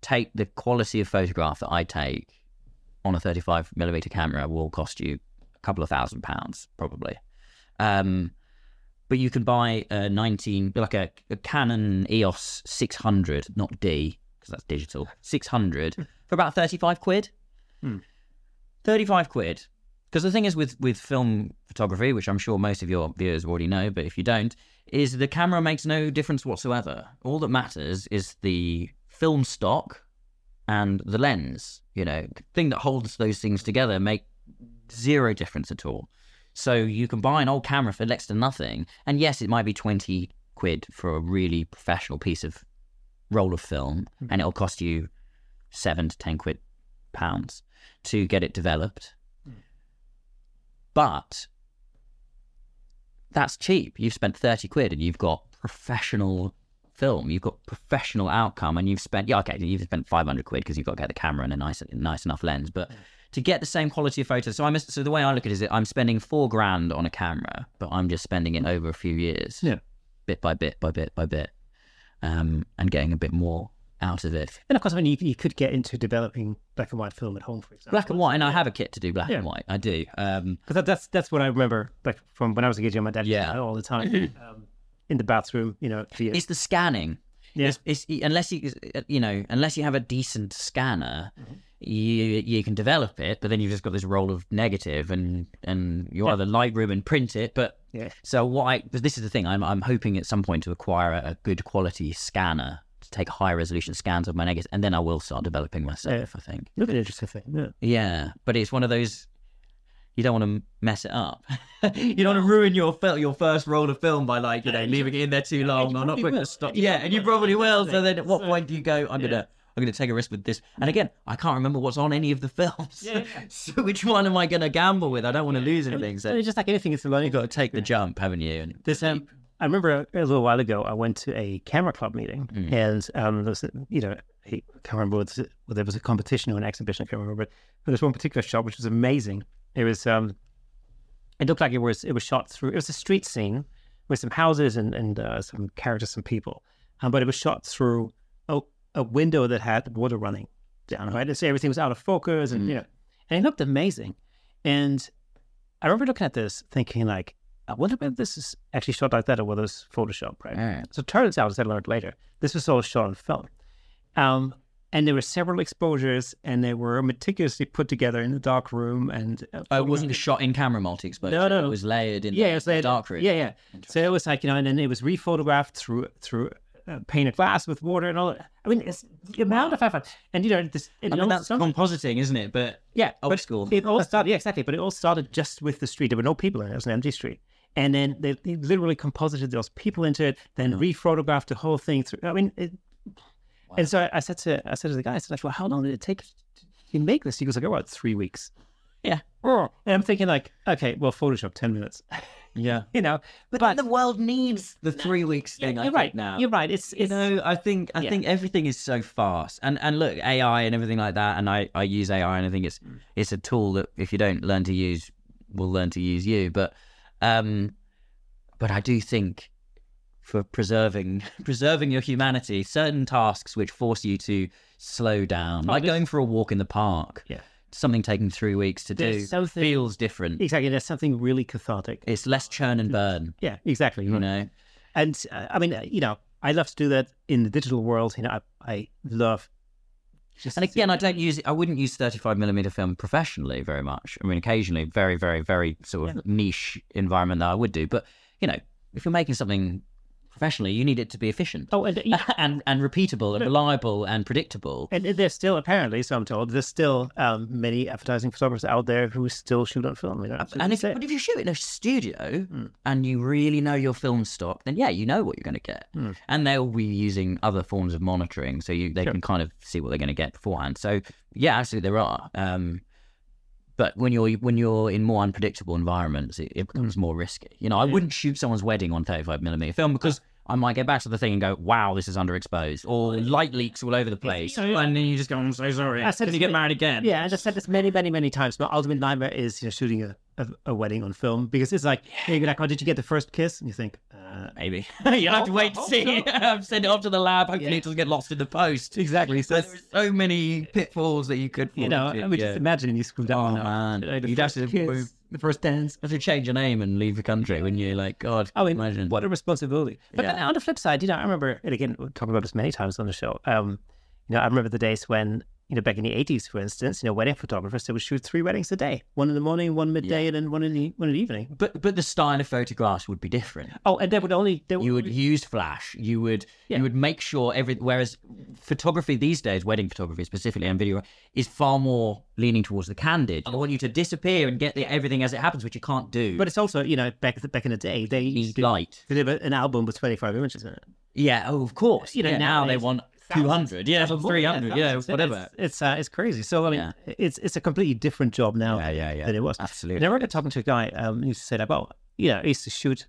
take the quality of photograph that I take on a 35 millimeter camera will cost you a couple of thousand pounds probably. Um, but you can buy a 19, like a, a Canon EOS 600, not D because that's digital, 600 for about 35 quid. Hmm. 35 quid. Because the thing is with, with film photography, which I'm sure most of your viewers already know, but if you don't, is the camera makes no difference whatsoever. All that matters is the film stock and the lens. You know, the thing that holds those things together make zero difference at all. So you can buy an old camera for next to nothing, and yes, it might be 20 quid for a really professional piece of roll of film, hmm. and it'll cost you seven to 10 quid pounds to get it developed. Hmm. But that's cheap. You've spent 30 quid and you've got professional film. You've got professional outcome and you've spent, yeah, okay, you've spent 500 quid because you've got to get the camera and a nice, nice enough lens. But hmm. To get the same quality of photos, so I'm, so the way I look at it is that I'm spending four grand on a camera, but I'm just spending it over a few years. Yeah. Bit by bit by bit by bit. Um, and getting a bit more out of it. and of course, I mean, you, you could get into developing black and white film at home, for example. Black and white, and I have a kit to do black Yeah. and white. I do. Um, because that, that's that's what I remember, like from when I was a kid. you know, My dad, Yeah. all the time um, in the bathroom. You know, via, it's the scanning. Yeah. It's, it's unless you you know unless you have a decent scanner, Mm-hmm. You you can develop it. But then you've just got this roll of negative, and and you Yeah. either Lightroom and print it. But Yeah. so what I this is the thing. I'm I'm hoping at some point to acquire a, a good quality scanner to take high resolution scans of my negatives, and then I will start developing myself. I think. Look at an interesting thing. Yeah. Yeah, but it's one of those. You don't want to mess it up. you don't want to ruin your fil- your first roll of film by like you know leaving it in there too long or not putting the stop. Yeah, and you probably will. So then, at what point do you go? I'm yeah. gonna I'm gonna take a risk with this. And again, I can't remember what's on any of the films. Yeah, yeah. so which one am I gonna gamble with? I don't want to lose anything. So it's just like anything, it's a learning. you've got to take the jump, haven't you? And This um, I remember a, a little while ago, I went to a camera club meeting, Mm. and um, there was, a- you know, I can't remember whether whether there was a competition or an exhibition. I can't remember, but there was one particular shot which was amazing. It was um, it looked like it was it was shot through. It was a street scene with some houses and and uh, some characters, some people, um, but it was shot through a, a window that had water running down. Right, so everything was out of focus, and you know, and it looked amazing. And I remember looking at this, thinking like, I wonder if this is actually shot like that or whether it's Photoshop, right? Yeah. So it turns out, as I learned later, this was all shot on film. Um, and there were several exposures, and they were meticulously put together in a dark room. And uh, Oh, it wasn't shot in camera multi exposure. No, no. It was layered in. yeah, the, it was layered, the dark room. Yeah, yeah. So it was like you know, and then it was rephotographed through through uh, painted glass with water and all that. I mean, it's the amount of effort, and you know, this. It I mean that's started- compositing, isn't it? But yeah, old but school. It all started, yeah, exactly. But it all started just with the street. There were no people in it. It was an empty street. And then they, they literally composited those people into it, then rephotographed the whole thing through. I mean, it, and so I, I said to I said to the guy, I said, well, how long did it take to make this? He goes, like, about three weeks. Yeah. And I'm thinking, like, okay, well, Photoshop, 10 minutes, yeah. you know. But, But- then the world needs the three weeks thing. I You're think, right. now. You're right. It's, you know, I think I Yeah. think everything is so fast, and and look, AI and everything like that, and I I use AI, and I think it's it's a tool that if you don't learn to use, will learn to use you. But um, but I do think for preserving preserving your humanity, certain tasks which force you to slow down, like this- going for a walk in the park, Yeah. Something taking three weeks to do, feels different. exactly. There's something really cathartic. It's less churn and burn, Yeah, exactly. you know. And uh, I mean, uh, you know, I love to do that in the digital world. You know, I, I love. Just And again, I don't use I wouldn't use 35 millimeter film professionally very much. I mean, occasionally, very, very, very sort of niche environment that I would do. But you know, if you're making something professionally, you need it to be efficient Oh, and and and repeatable and reliable and predictable. And there's still apparently, so I'm told, there's still um, many advertising photographers out there who still shoot on film. You know, And if, but if you shoot in a studio and you really know your film stock, then yeah, you know what you're going to get. And they'll be using other forms of monitoring, so you they can kind of see what they're going to get beforehand. So yeah, absolutely there are. Um, but when you're when you're in more unpredictable environments, it, it becomes more risky. You know, I wouldn't shoot someone's wedding on 35 millimeter film because. I might get back to the thing and go, "Wow, this is underexposed," or light leaks all over the place, so- uh, and then you just go, "I'm so sorry." I said Can you it's- get married again? yeah, I just said this many, many, many times. My ultimate nightmare is you know shooting a, a, a wedding on film because it's like you're like, oh, did you get the first kiss? And you think, uh, Maybe. You'll have to wait to see. Send it off to the lab. Hopefully it doesn't get lost in the post. exactly. So there's so many pitfalls that you could you know, I meuld yeah. just imagine you screwed up. Oh, man. You You'd have first to kiss, move- the first dance. have to change your name and leave the country when you're like, God, I mean, imagine. what a responsibility. But Yeah. then on the flip side, you know, I remember, and again, we've talked about this many times on the show. Um, you know, I remember the days when, you know, back in the 80s, for instance, you know, wedding photographers, they would shoot three weddings a day one in the morning, one midday, and then one in the, one in the evening. But but the style of photographs would be different. Oh, and they would only, they would, You would use flash. You would Yeah. you would make sure every. Whereas photography these days, wedding photography specifically and video, is far more leaning towards the candid. I want you to disappear and get the, everything as it happens, which you can't do. but it's also, you know, back back in the day, they Need used light. deliver an album with 25 images in it. Yeah, oh, of course. You know, Yeah, now they nowadays, want 200. Yeah, 300. Yeah, thousands. whatever. It's it's, uh, it's crazy. So I mean, Yeah. it's it's a completely different job now Yeah, yeah, yeah. than it was. Absolutely. And I remember talking to a guy um, who said about you know he used to shoot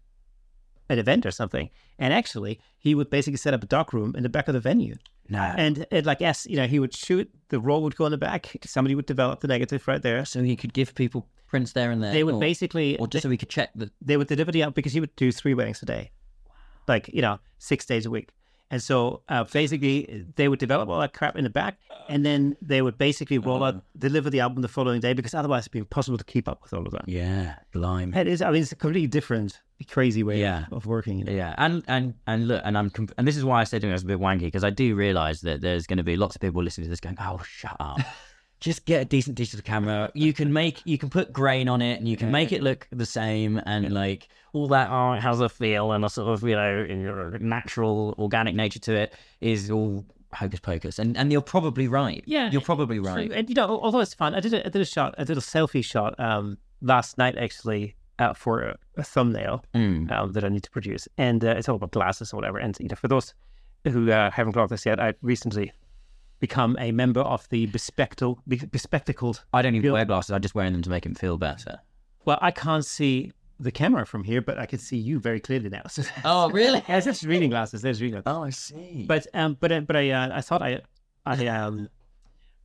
an event or something, and actually he would basically set up a dark room in the back of the venue, No. and it like yes, you know he would shoot, the roll would go in the back, somebody would develop the negative right there. so he could give people prints there and there. They would or, basically or just so we could check that. they would deliver the out because he would do three weddings a day, like you know six days a week. And so uh, basically, they would develop all that crap in the back, and then they would basically roll out, deliver the album the following day because otherwise it'd be impossible to keep up with all of that. Yeah, lime. It is, I mean, it's a completely different, crazy way Yeah. of, of working. You know? Yeah, and and and look, and I'm and this is why I said him was a bit wanky because I do realize that there's going to be lots of people listening to this going, "Oh, shut up." Just get a decent digital camera. You can make, you can put grain on it, and you can make it look the same, and like all that. Oh, it has a feel and a sort of you know natural, organic nature to it. Is all hocus pocus, and and you're probably right. Yeah, you're probably right. And you know, although it's fun, I did a, I did a shot, I did a selfie shot um, last night actually uh, for a, a thumbnail Mm. um, that I need to produce, and uh, it's all about glasses or whatever. And you know, for those who uh, haven't clocked this yet, I recently become a member of the bespectacled, bespectacled. I don't even wear glasses. I'm just wearing them to make him feel better. Well, I can't see the camera from here, but I can see you very clearly now. So, Oh, really? yeah, it's just reading glasses. There's reading glasses. Oh, I see. But um, but uh, but I uh, I thought I I um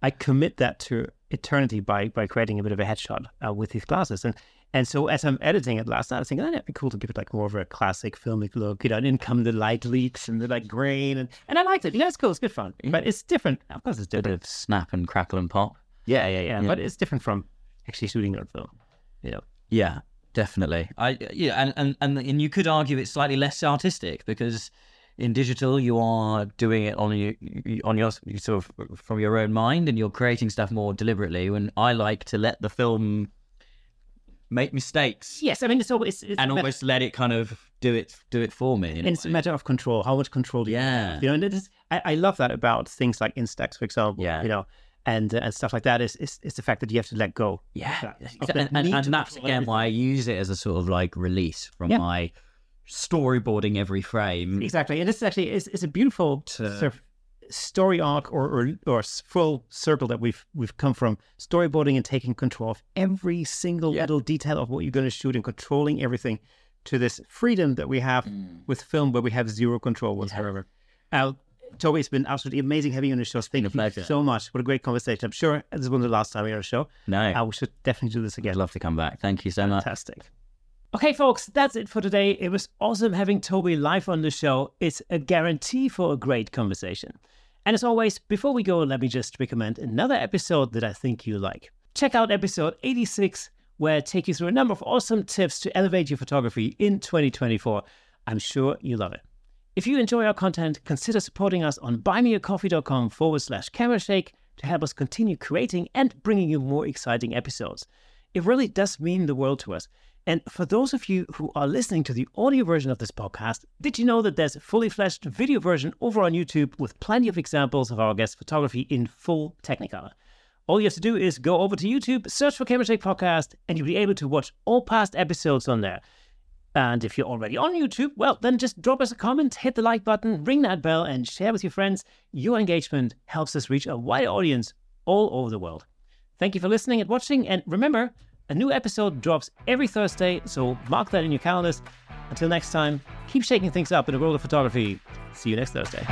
I commit that to eternity by by creating a bit of a headshot uh, with these glasses and. And so as I'm editing it last night, I was thinking, oh, that'd be cool to give it like more of a classic filmic look. You know, and then come the light leaks and the like grain and, and I liked it. You know, it's cool, it's good fun. But it's different. Of course it's a bit of snap and crackle and pop. Yeah, yeah, yeah, But it's different from actually shooting on film. You know. Yeah, definitely. I yeah, and, and and and you could argue it's slightly less artistic because in digital you are doing it on your on your sort of from your own mind and you're creating stuff more deliberately. When I like to let the film make mistakes Yes, I mean it's always it's, and almost let it kind of do it do it for me. it's a matter of control. How much control do you Yeah. have? You know, and is, I, I love that about things like Instax, for example. Yeah. You know, and uh, and stuff like that is, is is the fact that you have to let go. Yeah, the and, and, and that's again why I use it as a sort of like release from Yeah. my storyboarding every frame. Exactly, and this is actually is it's a beautiful sort of story arc or, or or full circle that we've we've come from storyboarding and taking control of every single little detail of what you're going to shoot and controlling everything to this freedom that we have Mm. with film where we have zero control whatsoever. Uh, Toby, it's been absolutely amazing having you on the show. Thank you pleasure. so much. What a great conversation. I'm sure this is one of the last time you're on the show. No, Uh, we should definitely do this again. I'd love to come back. Thank you so much. Fantastic. Okay, folks, that's it for today. It was awesome having Toby live on the show. It's a guarantee for a great conversation. And as always, before we go, let me just recommend another episode that I think you like. Check out episode 86, where I take you through a number of awesome tips to elevate your photography in 2024. I'm sure you love it. If you enjoy our content, consider supporting us on buymeacoffee.com forward slash camera shake to help us continue creating and bringing you more exciting episodes. It really does mean the world to us. And for those of you who are listening to the audio version of this podcast, did you know that there's a fully fledged video version over on YouTube with plenty of examples of our guest photography in full Technicolor? All you have to do is go over to YouTube, search for Camera Shake Podcast, and you'll be able to watch all past episodes on there. And if you're already on YouTube, well, then just drop us a comment, hit the like button, ring that bell, and share with your friends. Your engagement helps us reach a wider audience all over the world. Thank you for listening and watching, and remember, a new episode drops every Thursday, so mark that in your calendars. Until next time, keep shaking things up in the world of photography. See you next Thursday.